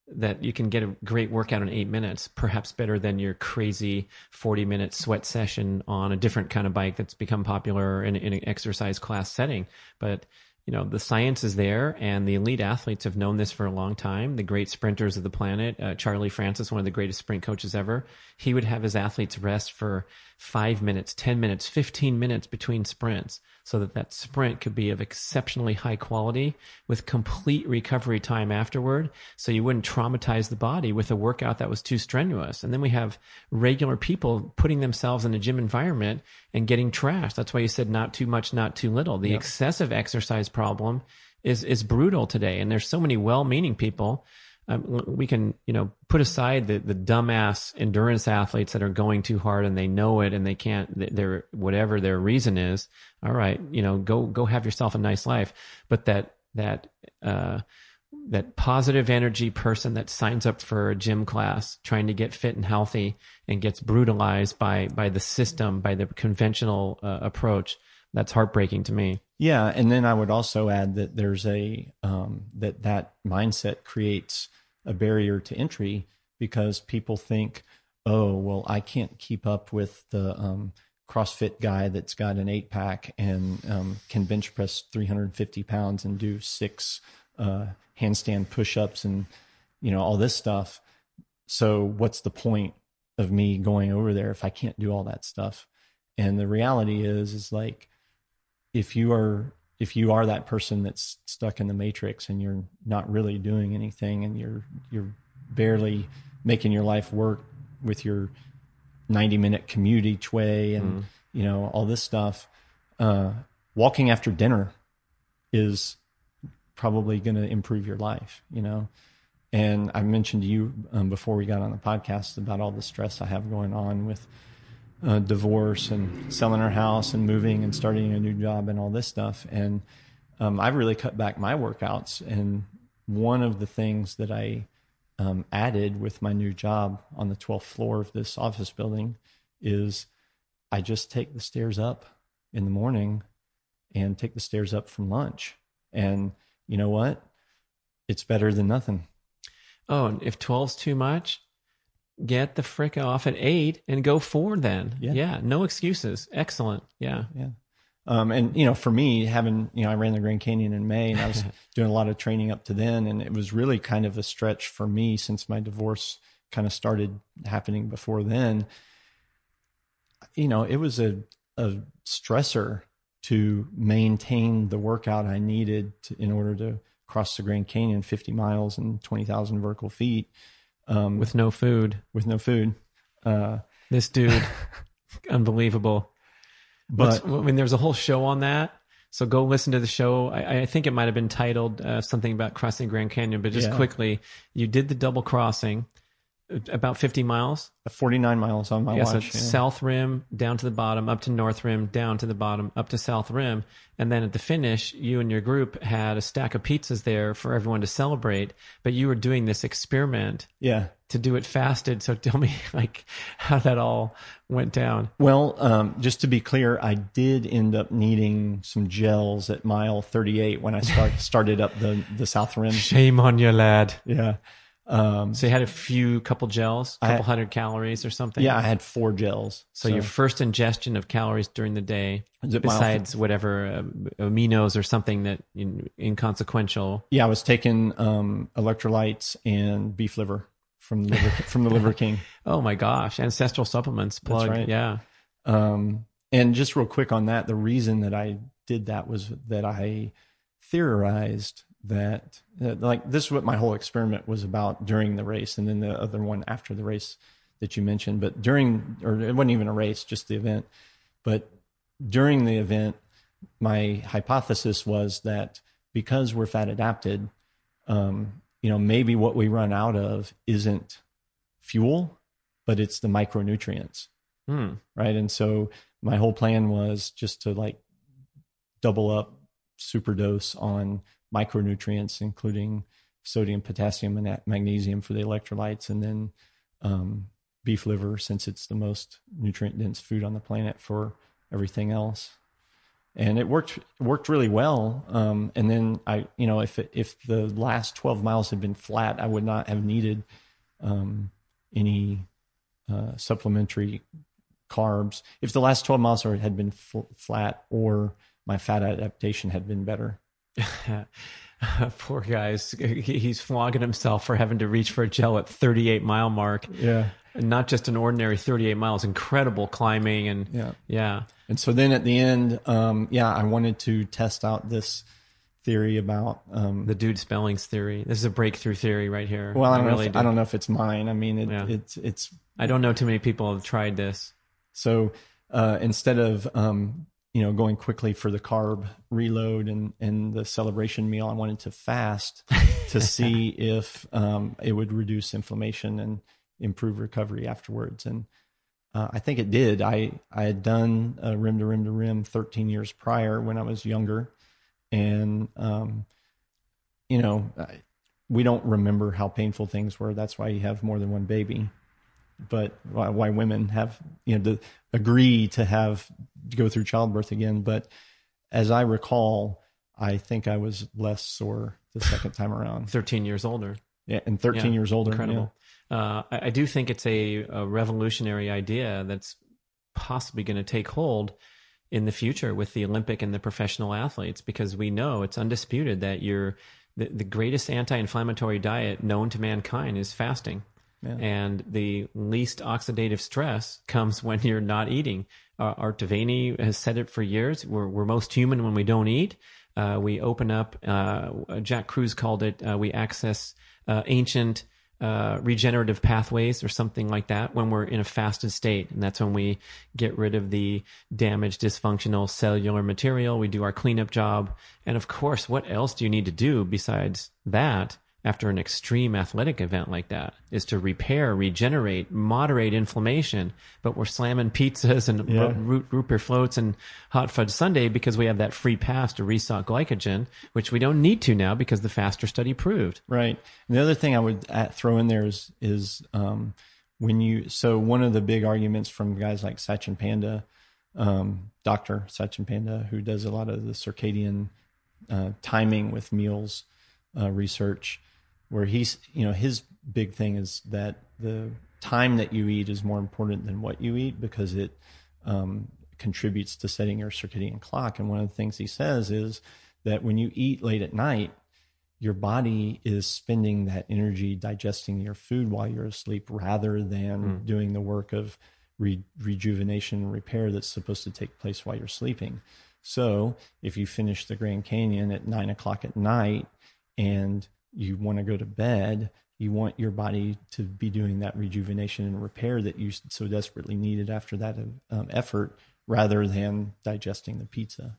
that you can get a great workout in eight minutes, perhaps better than your crazy forty minute sweat session on a different kind of bike that's become popular in, in an exercise class setting. But you know the science is there, and the elite athletes have known this for a long time. The great sprinters of the planet, uh, Charlie Francis, one of the greatest sprint coaches ever, he would have his athletes rest for five minutes, 10 minutes, 15 minutes between sprints so that that sprint could be of exceptionally high quality with complete recovery time afterward. So you wouldn't traumatize the body with a workout that was too strenuous. And then we have regular people putting themselves in a gym environment and getting trashed. That's why you said not too much, not too little. The excessive exercise problem is, is brutal today. And there's so many well-meaning people um, we can you know put aside the the dumbass endurance athletes that are going too hard and they know it and they can't their whatever their reason is. All right you know go go have yourself a nice life. But that that uh that positive energy person that signs up for a gym class trying to get fit and healthy and gets brutalized by by the system by the conventional uh, approach that's heartbreaking to me.
Yeah, and then I would also add that there's a um, that that mindset creates a barrier to entry because people think, oh, well, I can't keep up with the um, CrossFit guy that's got an eight pack and um, can bench press 350 pounds and do six uh, handstand push ups and you know all this stuff. So what's the point of me going over there if I can't do all that stuff? And the reality is, is like if you are if you are that person that's stuck in the matrix and you're not really doing anything and you're you're barely making your life work with your 90 minute commute each way and mm. you know all this stuff uh, walking after dinner is probably going to improve your life you know and i mentioned to you um, before we got on the podcast about all the stress i have going on with uh, divorce and selling our house and moving and starting a new job and all this stuff. And um, I've really cut back my workouts. And one of the things that I um, added with my new job on the 12th floor of this office building is I just take the stairs up in the morning and take the stairs up from lunch. And you know what? It's better than nothing.
Oh, and if 12's too much, get the frick off at eight and go four then. Yeah. yeah. No excuses. Excellent. Yeah.
Yeah. Um, and you know, for me, having you know, I ran the Grand Canyon in May, and I was doing a lot of training up to then, and it was really kind of a stretch for me since my divorce kind of started happening before then. You know, it was a a stressor to maintain the workout I needed to, in order to cross the Grand Canyon, 50 miles and 20,000 vertical feet
um, with no food.
With no food. Uh,
this dude, unbelievable. But What's, I mean, there's a whole show on that. So go listen to the show. I, I think it might have been titled uh, something about crossing Grand Canyon, but just yeah. quickly, you did the double crossing about 50 miles?
49 miles on my
yeah,
watch
so yeah. south rim down to the bottom up to north rim down to the bottom up to south rim. And then at the finish you and your group had a stack of pizzas there for everyone to celebrate but you were doing this experiment
yeah.
to do it fasted. So tell me like how that all went down.
Well um, just to be clear i did end up needing some gels at mile 38 when i start, started up the, the south rim.
Shame on you lad.
Yeah
um, so you had a few couple gels, a couple had, hundred calories or something.
Yeah, I had four gels.
So, so your first ingestion of calories during the day, besides whatever uh, aminos or something that in, inconsequential.
Yeah, I was taking um, electrolytes and beef liver from the liver, from the Liver King.
oh my gosh, ancestral supplements plug. Right. Yeah.
Um, and just real quick on that, the reason that I did that was that I theorized that like this is what my whole experiment was about during the race and then the other one after the race that you mentioned. But during or it wasn't even a race just the event. But during the event my hypothesis was that because we're fat adapted um, you know maybe what we run out of isn't fuel but it's the micronutrients.
Hmm.
right? And so my whole plan was just to like double up super dose on micronutrients, including sodium, potassium, and magnesium for the electrolytes, and then um, beef liver, since it's the most nutrient dense food on the planet for everything else. And it worked worked really well. Um, and then I, you know, if it, if the last twelve miles had been flat, I would not have needed um, any uh, supplementary carbs. If the last twelve miles had been fl- flat or my fat adaptation had been better.
Poor guys. He's flogging himself for having to reach for a gel at 38 mile mark.
Yeah.
And not just an ordinary 38 miles, incredible climbing and
Yeah.
yeah.
And so then at the end, um, yeah, I wanted to test out this theory about. Um,
The Dude Spellings theory. This is a breakthrough theory right here.
well, I don't
really
know. If,
do.
I don't know if it's mine. I mean, it,
Yeah.
it's it's
I don't know too many people have tried this.
So uh, instead of um, you know going quickly for the carb reload and and the celebration meal, I wanted to fast to see if um, it would reduce inflammation and improve recovery afterwards. And uh, I think it did. I I had done a rim to rim to rim 13 years prior when I was younger, and um, you know. I, we don't remember how painful things were. That's why you have more than one baby but why, why women have you know to agree to have to go through childbirth again. But as I recall, I think I was less sore the second time around.
13 years older.
Yeah, and 13
Yeah,
years older.
Incredible. Uh, I, I do think it's a, a revolutionary idea that's possibly going to take hold in the future with the Olympic and the professional athletes because we know it's undisputed that you're the, the greatest anti-inflammatory diet known to mankind is fasting. And the least oxidative stress comes when you're not eating. Uh, Art De Vany has said it for years. We're, we're most human when we don't eat. Uh, we open up, uh, Jack Kruse called it, uh, we access uh, ancient uh, regenerative pathways or something like that when we're in a fasted state. And that's when we get rid of the damaged, dysfunctional cellular material. We do our cleanup job. And of course, what else do you need to do besides that? After an extreme athletic event like that is to repair, regenerate, moderate inflammation. But we're slamming pizzas and
Yeah.
root, root beer floats and hot fudge sundae because we have that free pass to restock glycogen, which we don't need to now because the faster study proved.
Right. And the other thing I would throw in there is is um, when you so one of the big arguments from guys like Sachin Panda, um, Doctor Sachin Panda, who does a lot of the circadian uh, timing with meals uh, research, where he's you know his big thing is that the time that you eat is more important than what you eat because it um, contributes to setting your circadian clock. And one of the things he says is that when you eat late at night, your body is spending that energy digesting your food while you're asleep rather than doing the work of re- rejuvenation and repair that's supposed to take place while you're sleeping. So if you finish the Grand Canyon at nine o'clock at night and you want to go to bed, you want your body to be doing that rejuvenation and repair that you so desperately needed after that um, effort rather than digesting the pizza.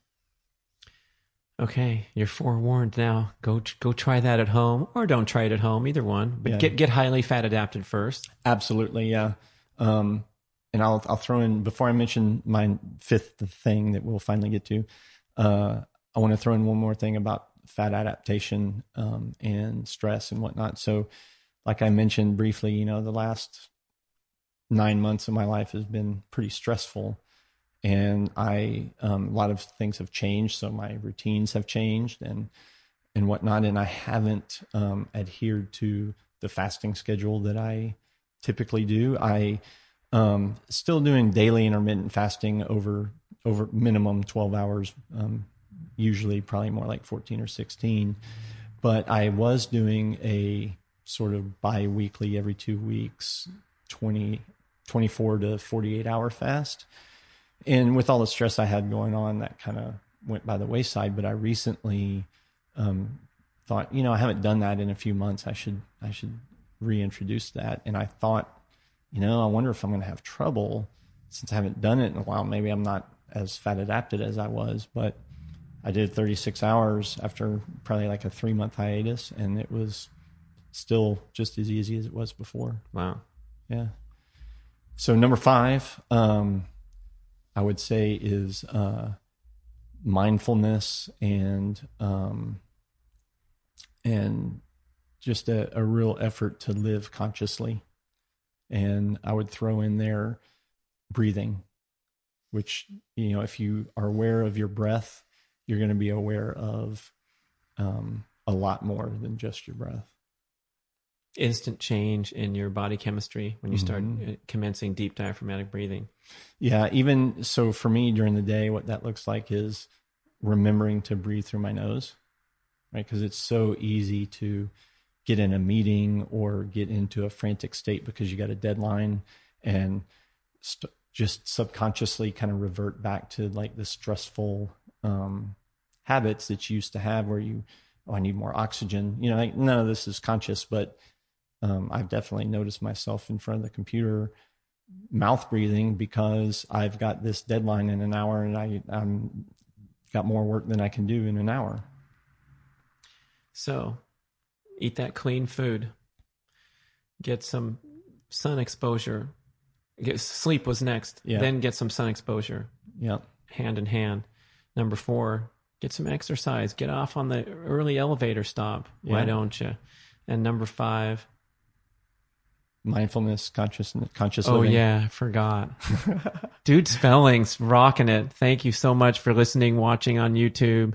Okay, you're forewarned now. Go go try that at home, or don't try it at home. Either one, but
Yeah.
get get highly fat adapted first.
Absolutely, yeah. Um, and I'll I'll throw in before I mention my fifth thing that we'll finally get to. Uh, I want to throw in one more thing about fat adaptation um, and stress and whatnot. So, like I mentioned briefly, you know, the last nine months of my life has been pretty stressful, and I um, a lot of things have changed. So my routines have changed and and whatnot, and I haven't um, adhered to the fasting schedule that I typically do. I um, still doing daily intermittent fasting over over minimum twelve hours, um, usually probably more like fourteen or sixteen. But I was doing a sort of bi-weekly, every two weeks, 20, 24 to forty eight hour fast. And with all the stress I had going on, that kind of went by the wayside. But I recently um, thought, you know, I haven't done that in a few months. I should I should reintroduce that. And I thought, you know, I wonder if I'm going to have trouble since I haven't done it in a while. Maybe I'm not as fat adapted as I was, but I did 36 hours after probably like a three month hiatus, and it was still just as easy as it was before.
Wow.
Yeah. So number five, um, I would say is uh, mindfulness and um, and just a, a real effort to live consciously. And I would throw in there breathing, which you know, if you are aware of your breath, you're going to be aware of um, a lot more than just your breath.
Instant change in your body chemistry when you start
Mhm.
uh, commencing deep diaphragmatic breathing.
Yeah, even so for me during the day, what that looks like is remembering to breathe through my nose. right? Because it's so easy to get in a meeting or get into a frantic state because you got a deadline and st- just subconsciously kind of revert back to like the stressful um, habits that you used to have where you, oh, I need more oxygen. You know, like none of this is conscious, but um, I've definitely noticed myself in front of the computer mouth breathing because I've got this deadline in an hour and I, I'm got more work than I can do in an hour.
So, eat that clean food. Get some sun exposure. Get, sleep was next.
Yeah.
Then get some sun exposure.
Yeah.
Hand in hand. Number four, get some exercise. Get off on the early elevator stop.
Yeah.
Why don't you? And number five,
mindfulness, consciousness, conscious.
Oh
living.
yeah, I forgot. Dude, spellings rocking it. Thank you so much for listening, watching on YouTube.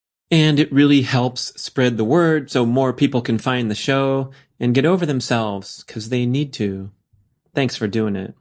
And it really helps spread the word so more people can find the show and get over themselves because they need to. Thanks for doing it.